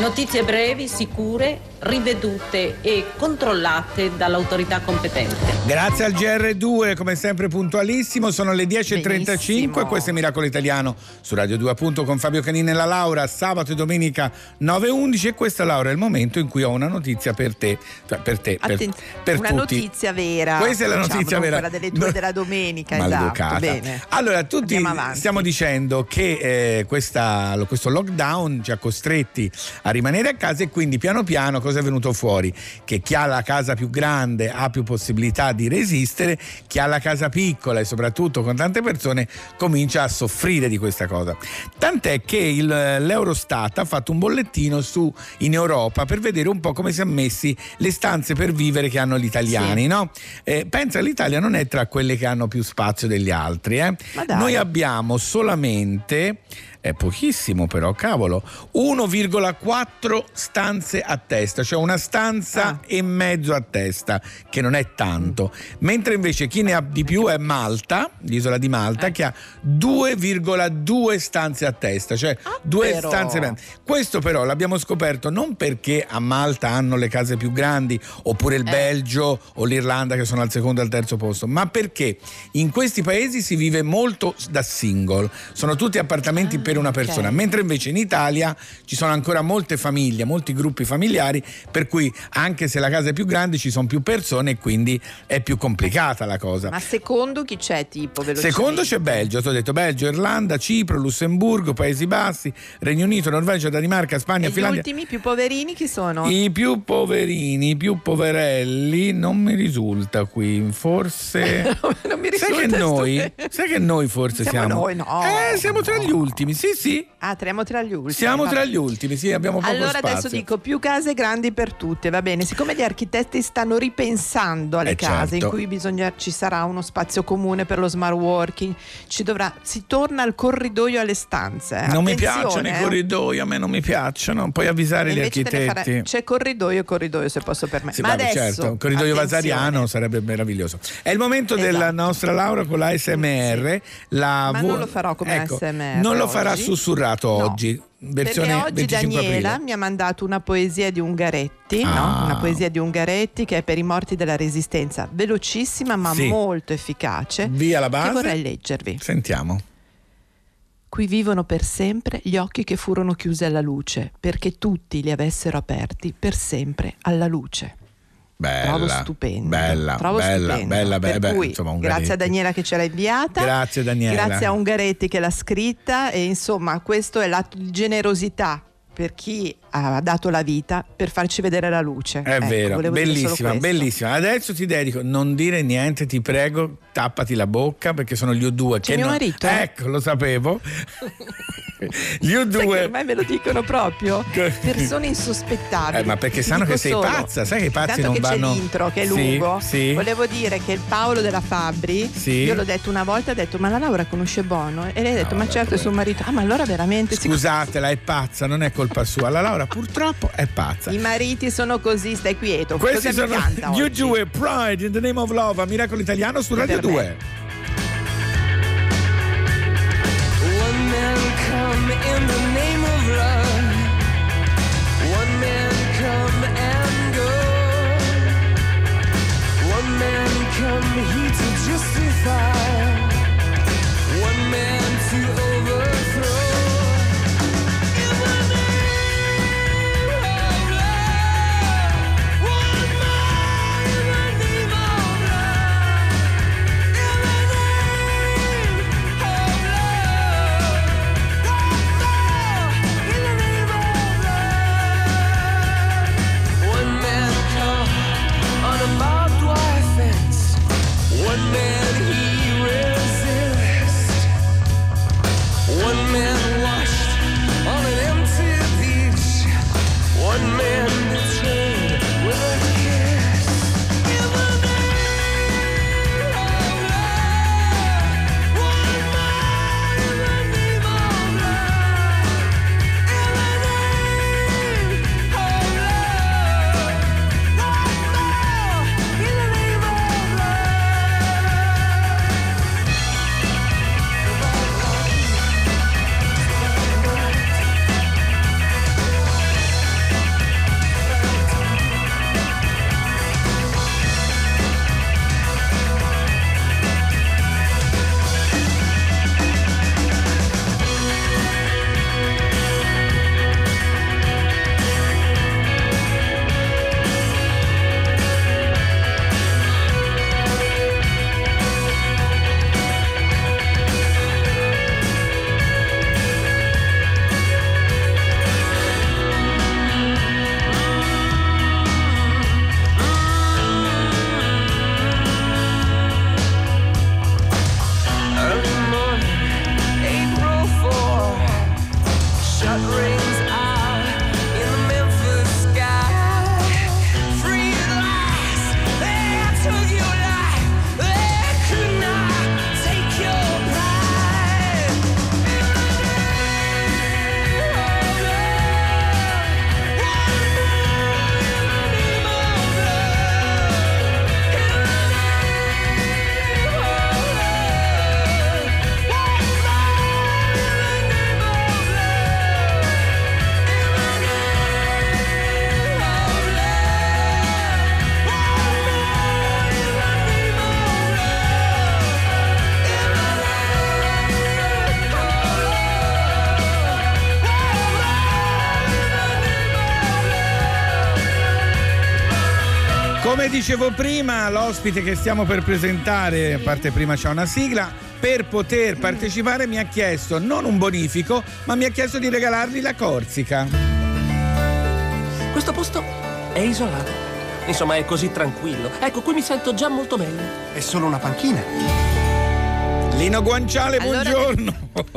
Notizie brevi, sicure, rivedute e controllate dall'autorità competente. Grazie al GR2, come sempre puntualissimo, sono le 10.35 Benissimo. questo è Miracolo Italiano su Radio 2 appunto con Fabio Canini e la Laura, sabato e domenica 9.11 e questa Laura è il momento in cui ho una notizia per te, cioè per te, per, Atten- per una tutti. notizia vera. Questa è la diciamo, notizia vera. Quella delle tue della domenica, esatto. Maleducata. Bene. Allora, tutti stiamo dicendo che eh, questa- questo lockdown ci ha costretti a rimanere a casa e quindi piano piano cosa è venuto fuori? Che chi ha la casa più grande ha più possibilità di resistere, chi ha la casa piccola e soprattutto con tante persone comincia a soffrire di questa cosa. Tant'è che il- l'Eurostat ha fatto un bollettino su in Europa per vedere un po' come si sono messi le stanze per vivere che hanno gli italiani, Sì. no? Eh, pensa l'Italia non è tra quelle che hanno più spazio degli altri, eh? Noi abbiamo solamente è pochissimo però, cavolo, 1,4 stanze a testa, cioè una stanza Ah. e mezzo a testa, che non è tanto. Mentre invece chi ne ha di più è Malta, l'isola di Malta, Eh. che ha 2,2 stanze a testa, cioè due Ah, però. stanze mezzo. Questo però l'abbiamo scoperto non perché a Malta hanno le case più grandi, oppure Eh. il Belgio o l'Irlanda che sono al secondo e al terzo posto, ma perché in questi paesi si vive molto da single, sono tutti appartamenti per una persona, ok. mentre invece in Italia ci sono ancora molte famiglie, molti gruppi familiari, per cui anche se la casa è più grande ci sono più persone e quindi è più complicata la cosa. Ma secondo chi c'è tipo? Secondo c'è Belgio, ti ho detto Belgio, Irlanda, Cipro, Lussemburgo, Paesi Bassi, Regno Unito, Norvegia, Danimarca, Spagna, E gli Finlandia. ultimi più poverini chi sono? I più poverini, i più poverelli, non mi risulta qui, forse... non mi sai che risulta noi, sai che noi forse Siamo siamo... noi, no. Eh, siamo tra gli ultimi, sì sì, Ah, triamo tra gli ultimi. siamo vabbè. tra gli ultimi, sì, abbiamo poco Allora spazio. adesso dico più case grandi per tutte, va bene? Siccome gli architetti stanno ripensando alle Eh, case certo. in cui bisogna, ci sarà uno spazio comune per lo smart working, ci dovrà, si torna al corridoio alle stanze. Non mi Attenzione, piacciono i eh. corridoi, a me non mi piacciono, puoi avvisare gli architetti. farà- c'è corridoio e corridoio se posso permettere. Sì, Ma vabbè, adesso, certo, un corridoio attenzione. vasariano sarebbe meraviglioso. È il momento della Esatto. nostra Laura con la SMR. La Ma vo- non lo farò come Ecco, ASMR Non lo farà oggi. sussurrato No. oggi. Versione Perché oggi 25 Daniela aprile. mi ha mandato una poesia di Ungaretti, no? Ah. una poesia di Ungaretti che è per i morti della resistenza, velocissima ma Sì. molto efficace. Via la Che base. vorrei leggervi. Sentiamo. Qui vivono per sempre gli occhi che furono chiusi alla luce, perché tutti li avessero aperti per sempre alla luce. Bella, Trovo stupendo. Bella, Trovo bella, stupendo. bella, Per bella. cui, insomma, grazie a Daniela che ce l'ha inviata. Grazie Daniela. Grazie a Ungaretti che l'ha scritta e insomma questo è l'atto di generosità per chi ha dato la vita per farci vedere la luce. È Ecco, vero, bellissima, bellissima. Adesso ti dedico, non dire niente, ti prego, tappati la bocca perché sono gli U2 C'è che mio non- marito? Ecco, lo sapevo. gli Sai che U2 ormai me lo dicono proprio persone insospettabili. Eh, ma perché Ti sanno che sei solo, pazza, sai che i pazzi Tanto non che vanno- c'è l'intro che è Sì, lungo. sì. Volevo dire che il Paolo della Fabri, Sì. io l'ho detto una volta, ha detto "Ma la Laura conosce Bono?" E lei ha detto No, "Ma certo è suo marito". Ah, ma allora veramente si- Scusatela, è pazza, non è colpa sua. La Laura purtroppo è pazza. I mariti sono così, stai quieto. Questi Cosa sono gli oggi? U2 Pride in the Name of Love a Miracolo Italiano su Radio Per me. 2. Come and go, one man come here to justify. One man to dicevo prima, l'ospite che stiamo per presentare, a parte prima c'è una sigla, per poter partecipare mi ha chiesto non un bonifico, ma mi ha chiesto di regalargli la Corsica. Questo posto è isolato. Insomma, è così tranquillo. Ecco, qui mi sento già molto meglio. È solo una panchina. Lino Guanciale, buongiorno.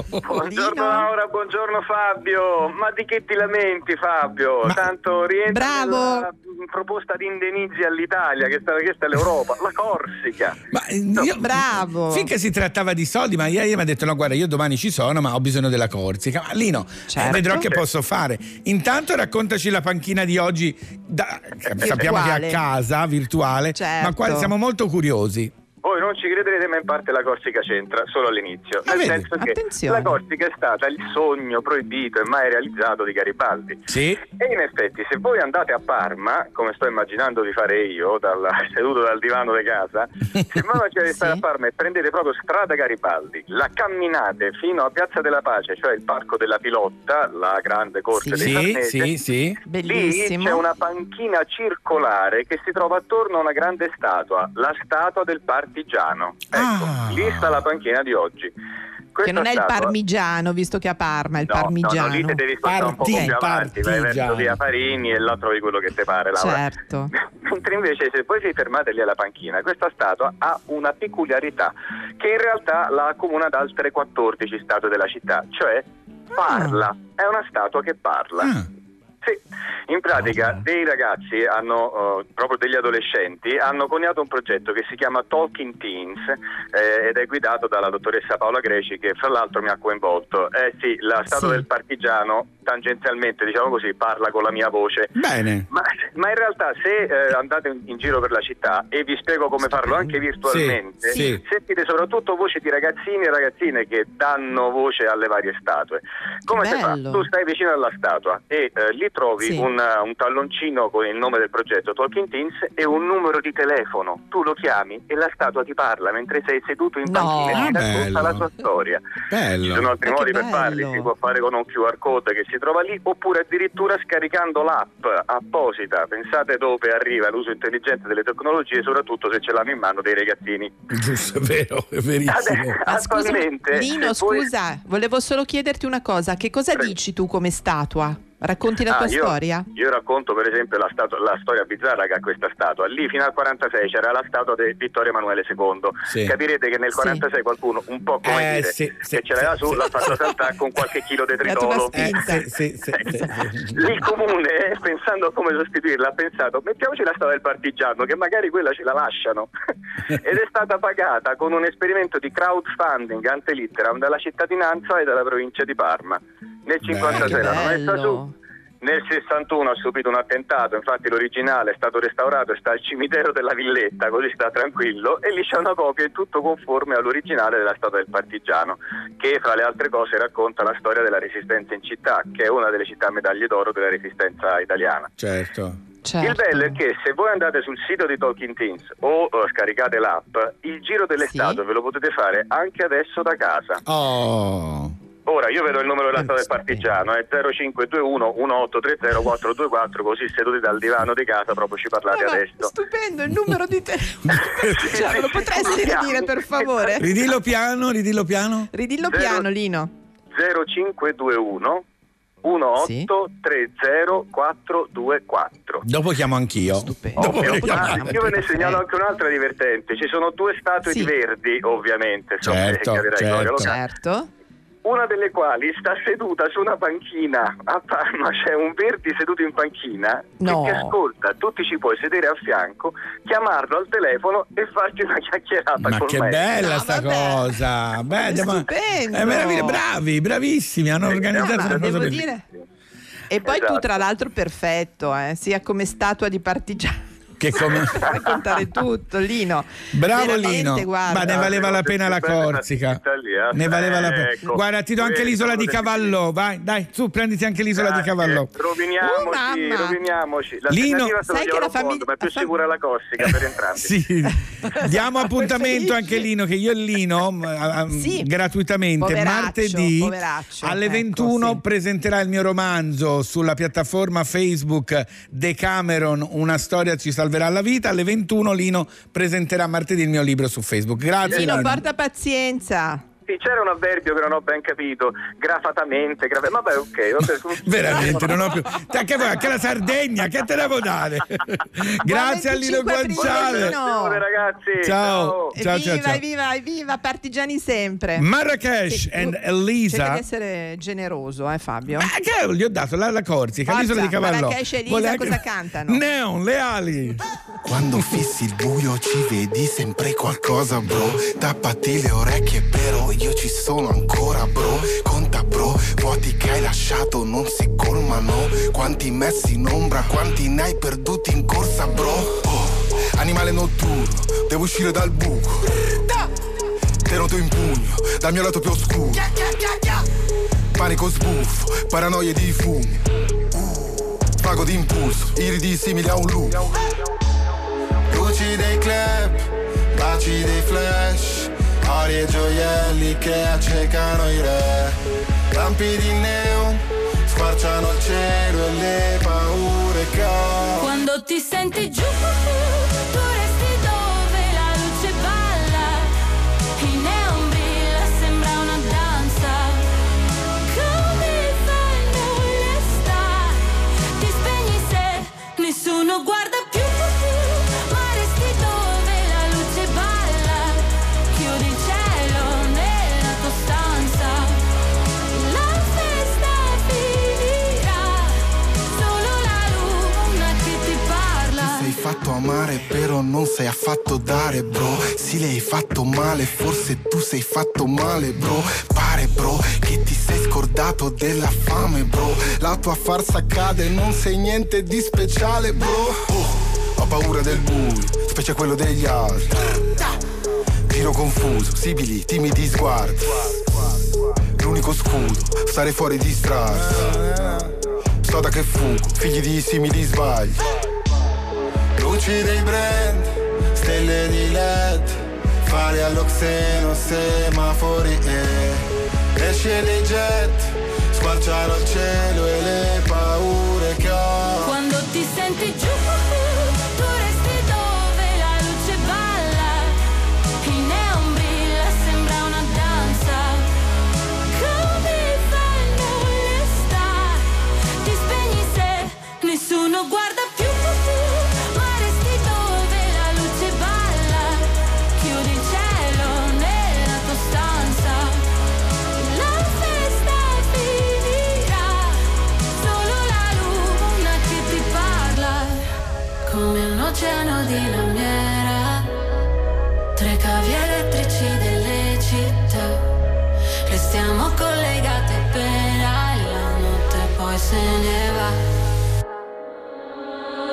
Buongiorno Laura, buongiorno Fabio. Ma di che ti lamenti Fabio? Tanto rientra nella proposta di indennizi all'Italia che è stata chiesta all'Europa, la Corsica. Ma eh, io- Bravo. Finché si trattava di soldi, ma ieri mi ha detto: No, guarda, io domani ci sono, ma ho bisogno della Corsica. Ma Lino, eh, Certo. vedrò che posso fare. Intanto raccontaci la panchina di oggi. da- sappiamo che è a casa, virtuale, ma Certo. qua siamo molto curiosi. Voi non ci crederete, ma in parte la Corsica c'entra, solo all'inizio. Ah, Nel vedi? senso che Attenzione. la Corsica è stata il sogno proibito e mai realizzato di Garibaldi. Sì. E in effetti, se voi andate a Parma, come sto immaginando di fare io, dal- seduto dal divano di casa, se voi immaginate di stare a Parma e prendete proprio strada Garibaldi, la camminate fino a Piazza della Pace, cioè il parco della Pilotta, la grande corte dei Sì, Farnese, sì, sì. Lì c'è una panchina circolare che si trova attorno a una grande statua, la statua del partigiano. Ecco, lì sta la panchina di oggi. Che Questa non è il statua- parmigiano, visto che a Parma è il No, parmigiano. No, no, lì te devi spostare un po' più Parti- avanti, vai verso via Farini e là trovi quello che ti pare, Laura. Certo. Mentre invece se poi vi fermate lì alla panchina, questa statua ha una peculiarità che in realtà la accomuna ad altre 14 statue della città, cioè parla, è una statua che parla. Sì, in pratica dei ragazzi hanno, eh, proprio degli adolescenti, hanno coniato un progetto che si chiama Talking Teens eh, ed è guidato dalla dottoressa Paola Greci che fra l'altro mi ha coinvolto. Eh sì, la statua Sì. del partigiano tangenzialmente, diciamo così, parla con la mia voce. Bene. Ma, ma in realtà se eh, andate in, in giro per la città e vi spiego come farlo anche virtualmente, Sì, sì. sentite soprattutto voci di ragazzini e ragazzine che danno voce alle varie statue. Come si fa? Tu stai vicino alla statua e eh, lì trovi Sì. un, uh, un talloncino con il nome del progetto Talking Teens e un numero di telefono. Tu lo chiami e la statua ti parla mentre sei seduto in No. panchina e ti Ah, racconta bello. la sua storia. Bello. Ci sono altri Ma che modi per farli, si può fare con un QR code che si trova lì oppure addirittura scaricando l'app apposita. Pensate dove arriva l'uso intelligente delle tecnologie, soprattutto se ce l'hanno in mano dei ragazzini. Giusto, è vero, è verissimo. Ade- attualmente Lino, se voi- scusa, volevo solo chiederti una cosa. Che cosa dici tu come statua? Racconti la Ah, tua io- storia? Io racconto per esempio la, statua- la storia bizzarra che ha questa statua. Lì fino al 46 c'era la statua di Vittorio Emanuele II. Sì. Capirete che nel Sì. 46 qualcuno, un po' come Eh, dire, sì, se sì, ce l'aveva sì, su, sì. l'ha fatto saltare con qualche chilo di tritolo. spinta. Eh, sì, sì, sì, sì, sì. Lì il comune, pensando a come sostituirla, ha pensato mettiamoci la storia del partigiano, che magari quella ce la lasciano. Ed è stata pagata con un esperimento di crowdfunding ante litteram dalla cittadinanza e dalla provincia di Parma. Nel 56 l'hanno messa su. Nel 61 ha subito un attentato, infatti l'originale è stato restaurato e sta al cimitero della villetta, così sta tranquillo, e lì c'è una copia in tutto conforme all'originale della statua del partigiano, che fra le altre cose racconta la storia della resistenza in città, che è una delle città medaglie d'oro della resistenza italiana. Certo. Il bello è che se voi andate sul sito di Talking Teens o eh, scaricate l'app, il giro delle statue ve lo potete fare anche adesso da casa. Oh. Ora io vedo il numero della statua del partigiano, è 0521 1830 424, così seduti dal divano di casa proprio ci parlate adesso. Stupendo il numero di telefono. Cioè, lo potresti ridire per favore? Ridillo piano, ridillo piano. Ridillo Zero- piano, Lino. 0521 1830 424. Dopo chiamo anch'io. Dopo Ovvio. le chiamo. Ah, io ve ne segnalo anche un'altra divertente. Ci sono due statue Sì. di Verdi, ovviamente. Certo, certo. Certo. Una delle quali sta seduta su una panchina a Parma, c'è un Verdi seduto in panchina No. che ti ascolta, tu ti ci puoi sedere a fianco, chiamarlo al telefono e farti una chiacchierata Ma col che maestro. bella sta cosa! Bella, ma-. Eh, meraviglia, bravi, bravissimi, hanno organizzato ma una cosa devo bellissima. dire. E poi tu, Esatto. tra l'altro, perfetto, eh, sia come statua di partigiano. Che come... raccontare tutto, Lino. Bravo Lino, guarda. ma ne valeva la pena la Corsica. Ne valeva la pena. Ecco, Guarda, ti do anche l'isola di Cavallò, vai, dai, su, prenditi anche l'isola di Cavallò. Roviniamoci, Oh, roviniamoci. Lino- Sai che la famiglia- ma è più sicura la Corsica per entrambi. Sì, diamo appuntamento anche Lino, che io e Lino Sì. gratuitamente Poveraccio, martedì poveraccio, alle ecco, 21 sì. presenterà il mio romanzo sulla piattaforma Facebook Decameron, una storia ci salverà salverà la vita. Alle 21 Lino presenterà martedì il mio libro su Facebook. Grazie. Lino, Lino. porta pazienza. Sì, c'era un avverbio che non ho ben capito, grafatamente, grafe- vabbè ok, vabbè. Veramente, non ho più. Anche, voi, anche la Sardegna, che te devo dare? Grazie a Lino 25 aprile, Guanciale. Ragazzi. Ciao. Ciao, ciao, evviva, ciao. evviva, evviva, partigiani sempre. Marrakesh Sì, and tu- Elisa. Cerca di essere generoso, eh Fabio. Ma che gli ho dato la, la Corsica, Forza, l'isola di Cavallò. Marrakesh e Elisa Vuole anche- cosa cantano? Neon, le ali. Quando fissi il buio ci vedi sempre qualcosa bro Tappati le orecchie però io ci sono ancora bro. Conta bro, vuoti che hai lasciato non si colmano. Quanti messi in ombra, quanti ne hai perduti in corsa bro. Oh, animale notturno, devo uscire dal buco. Te noto in pugno, dal mio lato più oscuro. Panico sbuffo, paranoie di fumi. Vago d'impulso, iridi simili a un lupo Luci dei club, baci dei flash Ori e gioielli che accecano i re. Lampi di neon, squarciano il cielo e le paure che ho. Quando ti senti giù, fatto amare però non sei affatto dare bro. Sì le hai fatto male, forse tu sei fatto male bro. Pare bro che ti sei scordato della fame bro. La tua farsa cade, non sei niente di speciale bro. Oh, ho paura del buio, specie quello degli altri. Giro confuso, sibili, timidi sguardi. L'unico scudo, stare fuori di strada. Sto da che fugo, figli di simili sbagli Luci dei brand, stelle di led Fare all'oxeno, semafori e Esce dei jet, squarciano il cielo e le paure che ho. Quando ti senti giù, di lamiera tra i cavi elettrici delle città. Restiamo collegate appena la notte poi se ne va.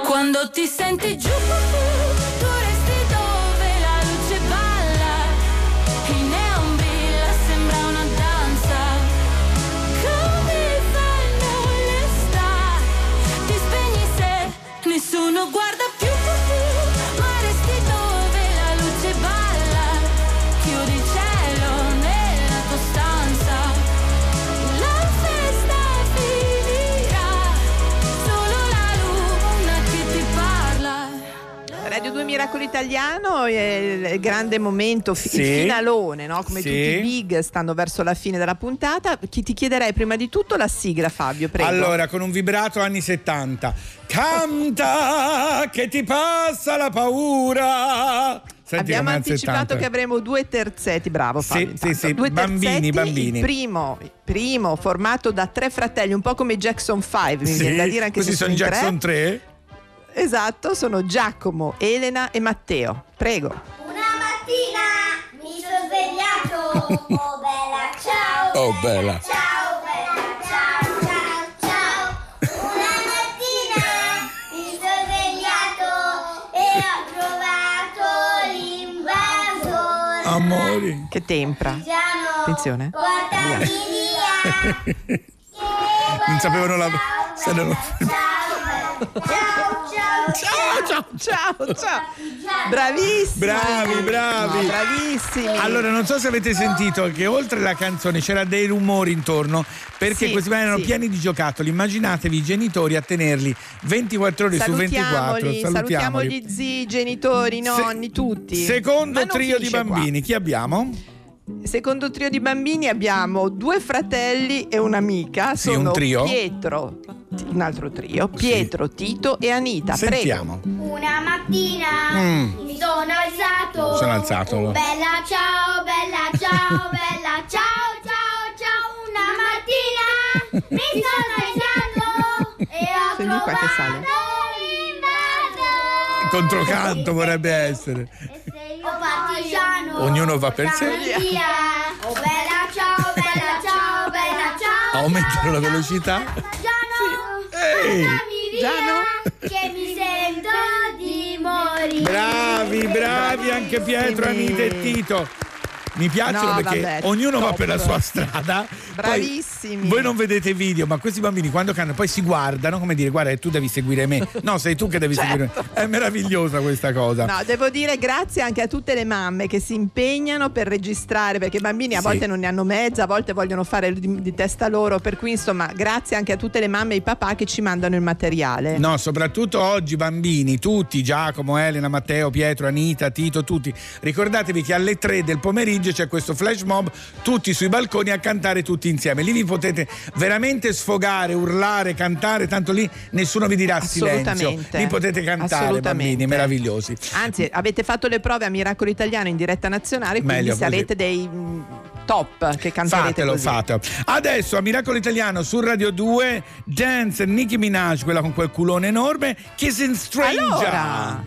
Quando ti senti giù Miracolo Italiano è il grande momento, fi- Sì. il finalone, no? come Sì. tutti i big stanno verso la fine della puntata. Chi ti chiederei prima di tutto la sigla, Fabio, prego. Allora, con un vibrato anni 70. Canta che ti passa la paura. Senti Abbiamo anticipato 70. che avremo due terzetti, bravo Sì, Fabio. sì, intanto. sì, Due bambini, terzetti, bambini. Il primo, il primo formato da tre fratelli, un po' come Jackson 5, mi Sì, viene da dire anche se sono. Jackson 3. Esatto, sono Giacomo, Elena e Matteo. Prego. Una mattina mi sono svegliato. Oh bella, ciao. Oh, bella. Ciao bella, ciao, ciao, ciao. Una mattina mi sono svegliato e ho trovato l'invasore. Amori. Che tempra. Attenzione. Via. Non sapevano la. Ciao, ciao, ciao. Ciao, ciao, ciao, ciao. Bravissimi. Bravi, bravi. No, bravissimi. Allora, non so se avete sentito che oltre alla canzone c'era dei rumori intorno perché Sì, questi bambini erano sì. pieni di giocattoli. Immaginatevi i genitori a tenerli 24 ore su 24. Salutiamoli, salutiamo gli zii, i genitori, i nonni, tutti. Secondo trio di finisce qua. bambini, chi abbiamo? Secondo trio di bambini abbiamo due fratelli e un'amica. Sì, Sono un trio. Pietro, un altro trio, Pietro, Tito e Anita. Sentiamo. Una mattina Mm. mi sono alzato. Mi sono alzato. Bella ciao, bella ciao, bella ciao, ciao, ciao. Una mattina mi sono alzato e ho Senti qua che sale. trovato l'inverno. Controcanto vorrebbe essere. Oh partigiano. Ognuno va per sé. Oh bella ciao, bella ciao, bella ciao. Aumentano la velocità. Ehi. Portami via, che mi sento di morire. Bravi, bravi anche Pietro, Anita e Tito. Mi piacciono No, perché vabbè, ognuno va top. per la sua strada. Poi Bravissimi. voi non vedete i video, ma questi bambini quando cantano poi si guardano come dire guarda tu devi seguire me. No, sei tu che devi seguire me. È meravigliosa questa cosa. No, devo dire grazie anche a tutte le mamme che si impegnano per registrare, perché i bambini a Sì. volte non ne hanno mezza, a volte vogliono fare di, di testa loro, per cui insomma grazie anche a tutte le mamme e i papà che ci mandano il materiale. No, soprattutto oggi bambini, tutti, Giacomo, Elena, Matteo, Pietro, Anita, Tito, tutti. Ricordatevi che alle 3 del pomeriggio c'è questo flash mob, tutti sui balconi a cantare tutti insieme. Lì vi potete veramente sfogare, urlare, cantare, tanto lì nessuno vi dirà silenzio. Lì potete cantare, bambini, meravigliosi. Anzi, avete fatto le prove a Miracolo Italiano in diretta nazionale, quindi Meglio così. sarete dei mm, top che canterete Fatelo, così. fatelo. Adesso a Miracolo Italiano su Radio 2, Dance Nicki Minaj, quella con quel culone enorme, Kissing Stranger. Allora.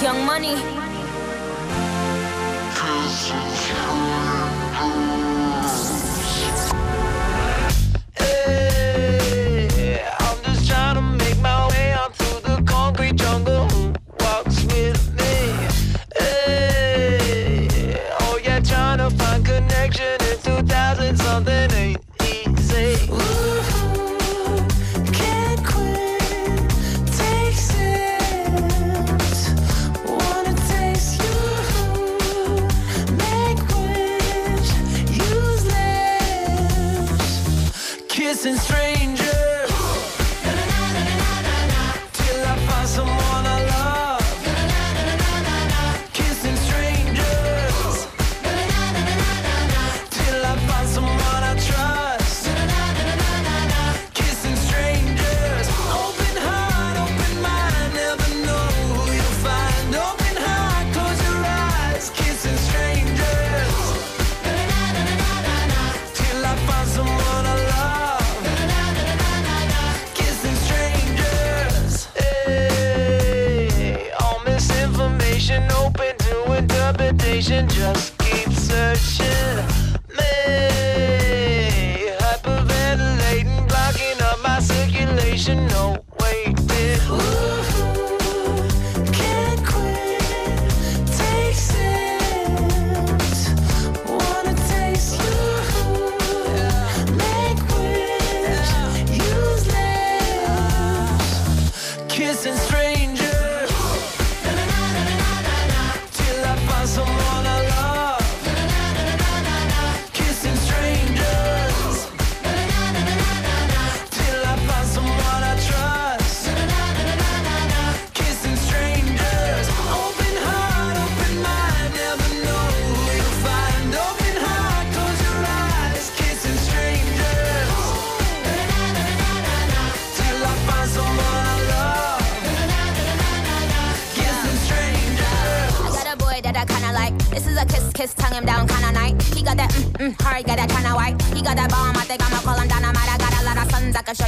Young Money.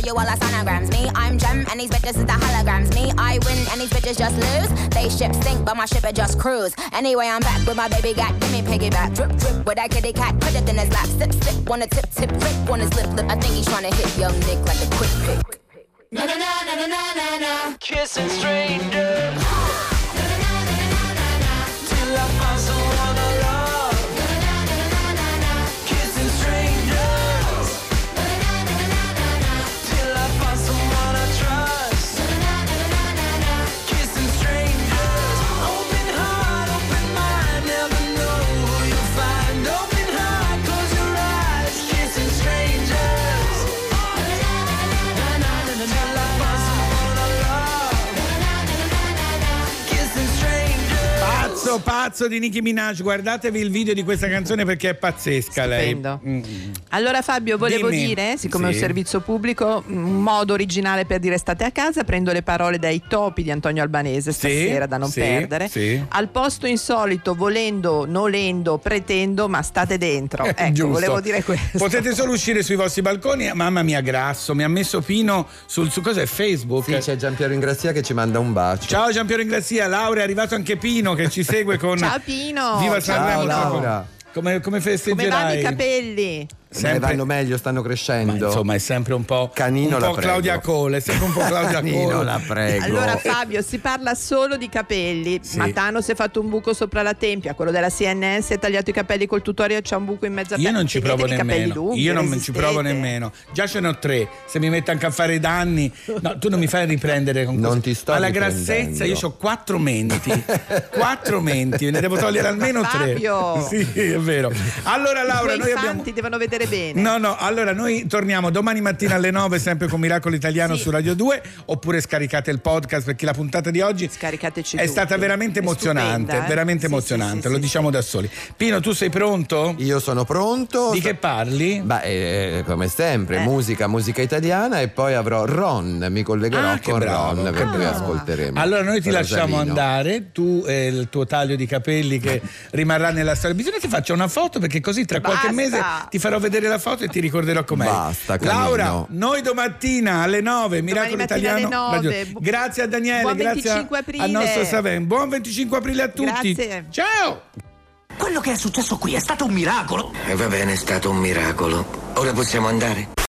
You all the sonograms. Me, I'm Gem, and these bitches is the holograms. Me, I win, and these bitches just lose. They ship sink, but my ship it just cruise. Anyway, I'm back with my baby got, give me piggyback. Drip, drip, with that kitty cat, put it in his lap. Sip, sip, wanna tip, tip, rip on his lip, lip. I think he's trying to hit young Nick like a quick pick. Na na na na na na na na. Kissing strangers. Io pazzo di Nicki Minaj, guardatevi il video di questa canzone perché è pazzesca Stupendo. lei. Mm. Allora Fabio, volevo Dimmi. dire, siccome è Sì. un servizio pubblico, un modo originale per dire state a casa, prendo le parole dai topi di Antonio Albanese stasera da non sì, perdere. sì. Al posto insolito, volendo, nolendo, pretendo, ma state dentro. Eh, Ecco, giusto. volevo dire questo. Potete solo uscire sui vostri balconi. Mamma mia, grasso, mi ha messo Pino sul su cos'è Facebook. Sì, c'è Giampiero Ingrazia che ci manda un bacio. Ciao Giampiero Ingrazia, Laura è arrivato anche Pino che ci segue con Ciao Pino. Viva Sanremo. Come, come Come festeggerai? vanno i capelli? Sempre... vanno meglio, stanno crescendo. insomma, è sempre un po'. Canino un la po' prego. Claudia Cole, è sempre un po' Claudia Canino Cole. la prego. Allora Fabio, si parla solo di capelli. Sì. Matano si è fatto un buco sopra la tempia, quello della CNN si è tagliato i capelli col tutorial, c'è un buco in mezzo a Io non ci provo i nemmeno. lunghi, Io non ci resistete. provo nemmeno. Già ce ne ho tre. Se mi metto anche a fare i danni. No, tu non mi fai riprendere con Non questo. ti sto Ma la grassezza, io ho quattro menti. quattro menti, ne devo togliere almeno tre. Fabio. Sì, è vero. Allora, I Laura, tuoi noi abbiamo. devono vedere bene. No, no, allora noi torniamo domani mattina alle 9 sempre con Miracolo Italiano Sì. su Radio 2 oppure scaricate il podcast perché la puntata di oggi Scaricateci è tutti. stata veramente È emozionante, stupenda, eh? veramente Sì, emozionante, sì, sì, lo sì, diciamo da soli. Pino, tu sei pronto? Io sono pronto. Di che parli? Beh, eh, come sempre, Eh. musica, musica italiana e poi avrò Ron, mi collegherò Ah, con bravo. Ron perché Ah. ascolteremo. Allora noi ti lasciamo Rosalino. andare, tu e il tuo taglio di capelli che rimarrà nella storia. Bisogna che faccia una foto perché così tra qualche Basta. mese ti farò vedere la foto e ti ricorderò com'è. Basta, Camillo. Laura, noi domattina alle 9, Miracolo Italiano. alle 9. Radio- Bu- Grazie a Daniele, Buon grazie 25 aprile. al nostro Saven. Buon 25 aprile a tutti. Grazie. Ciao! Quello che è successo qui è stato un miracolo. E va bene, è stato un miracolo. Ora possiamo andare?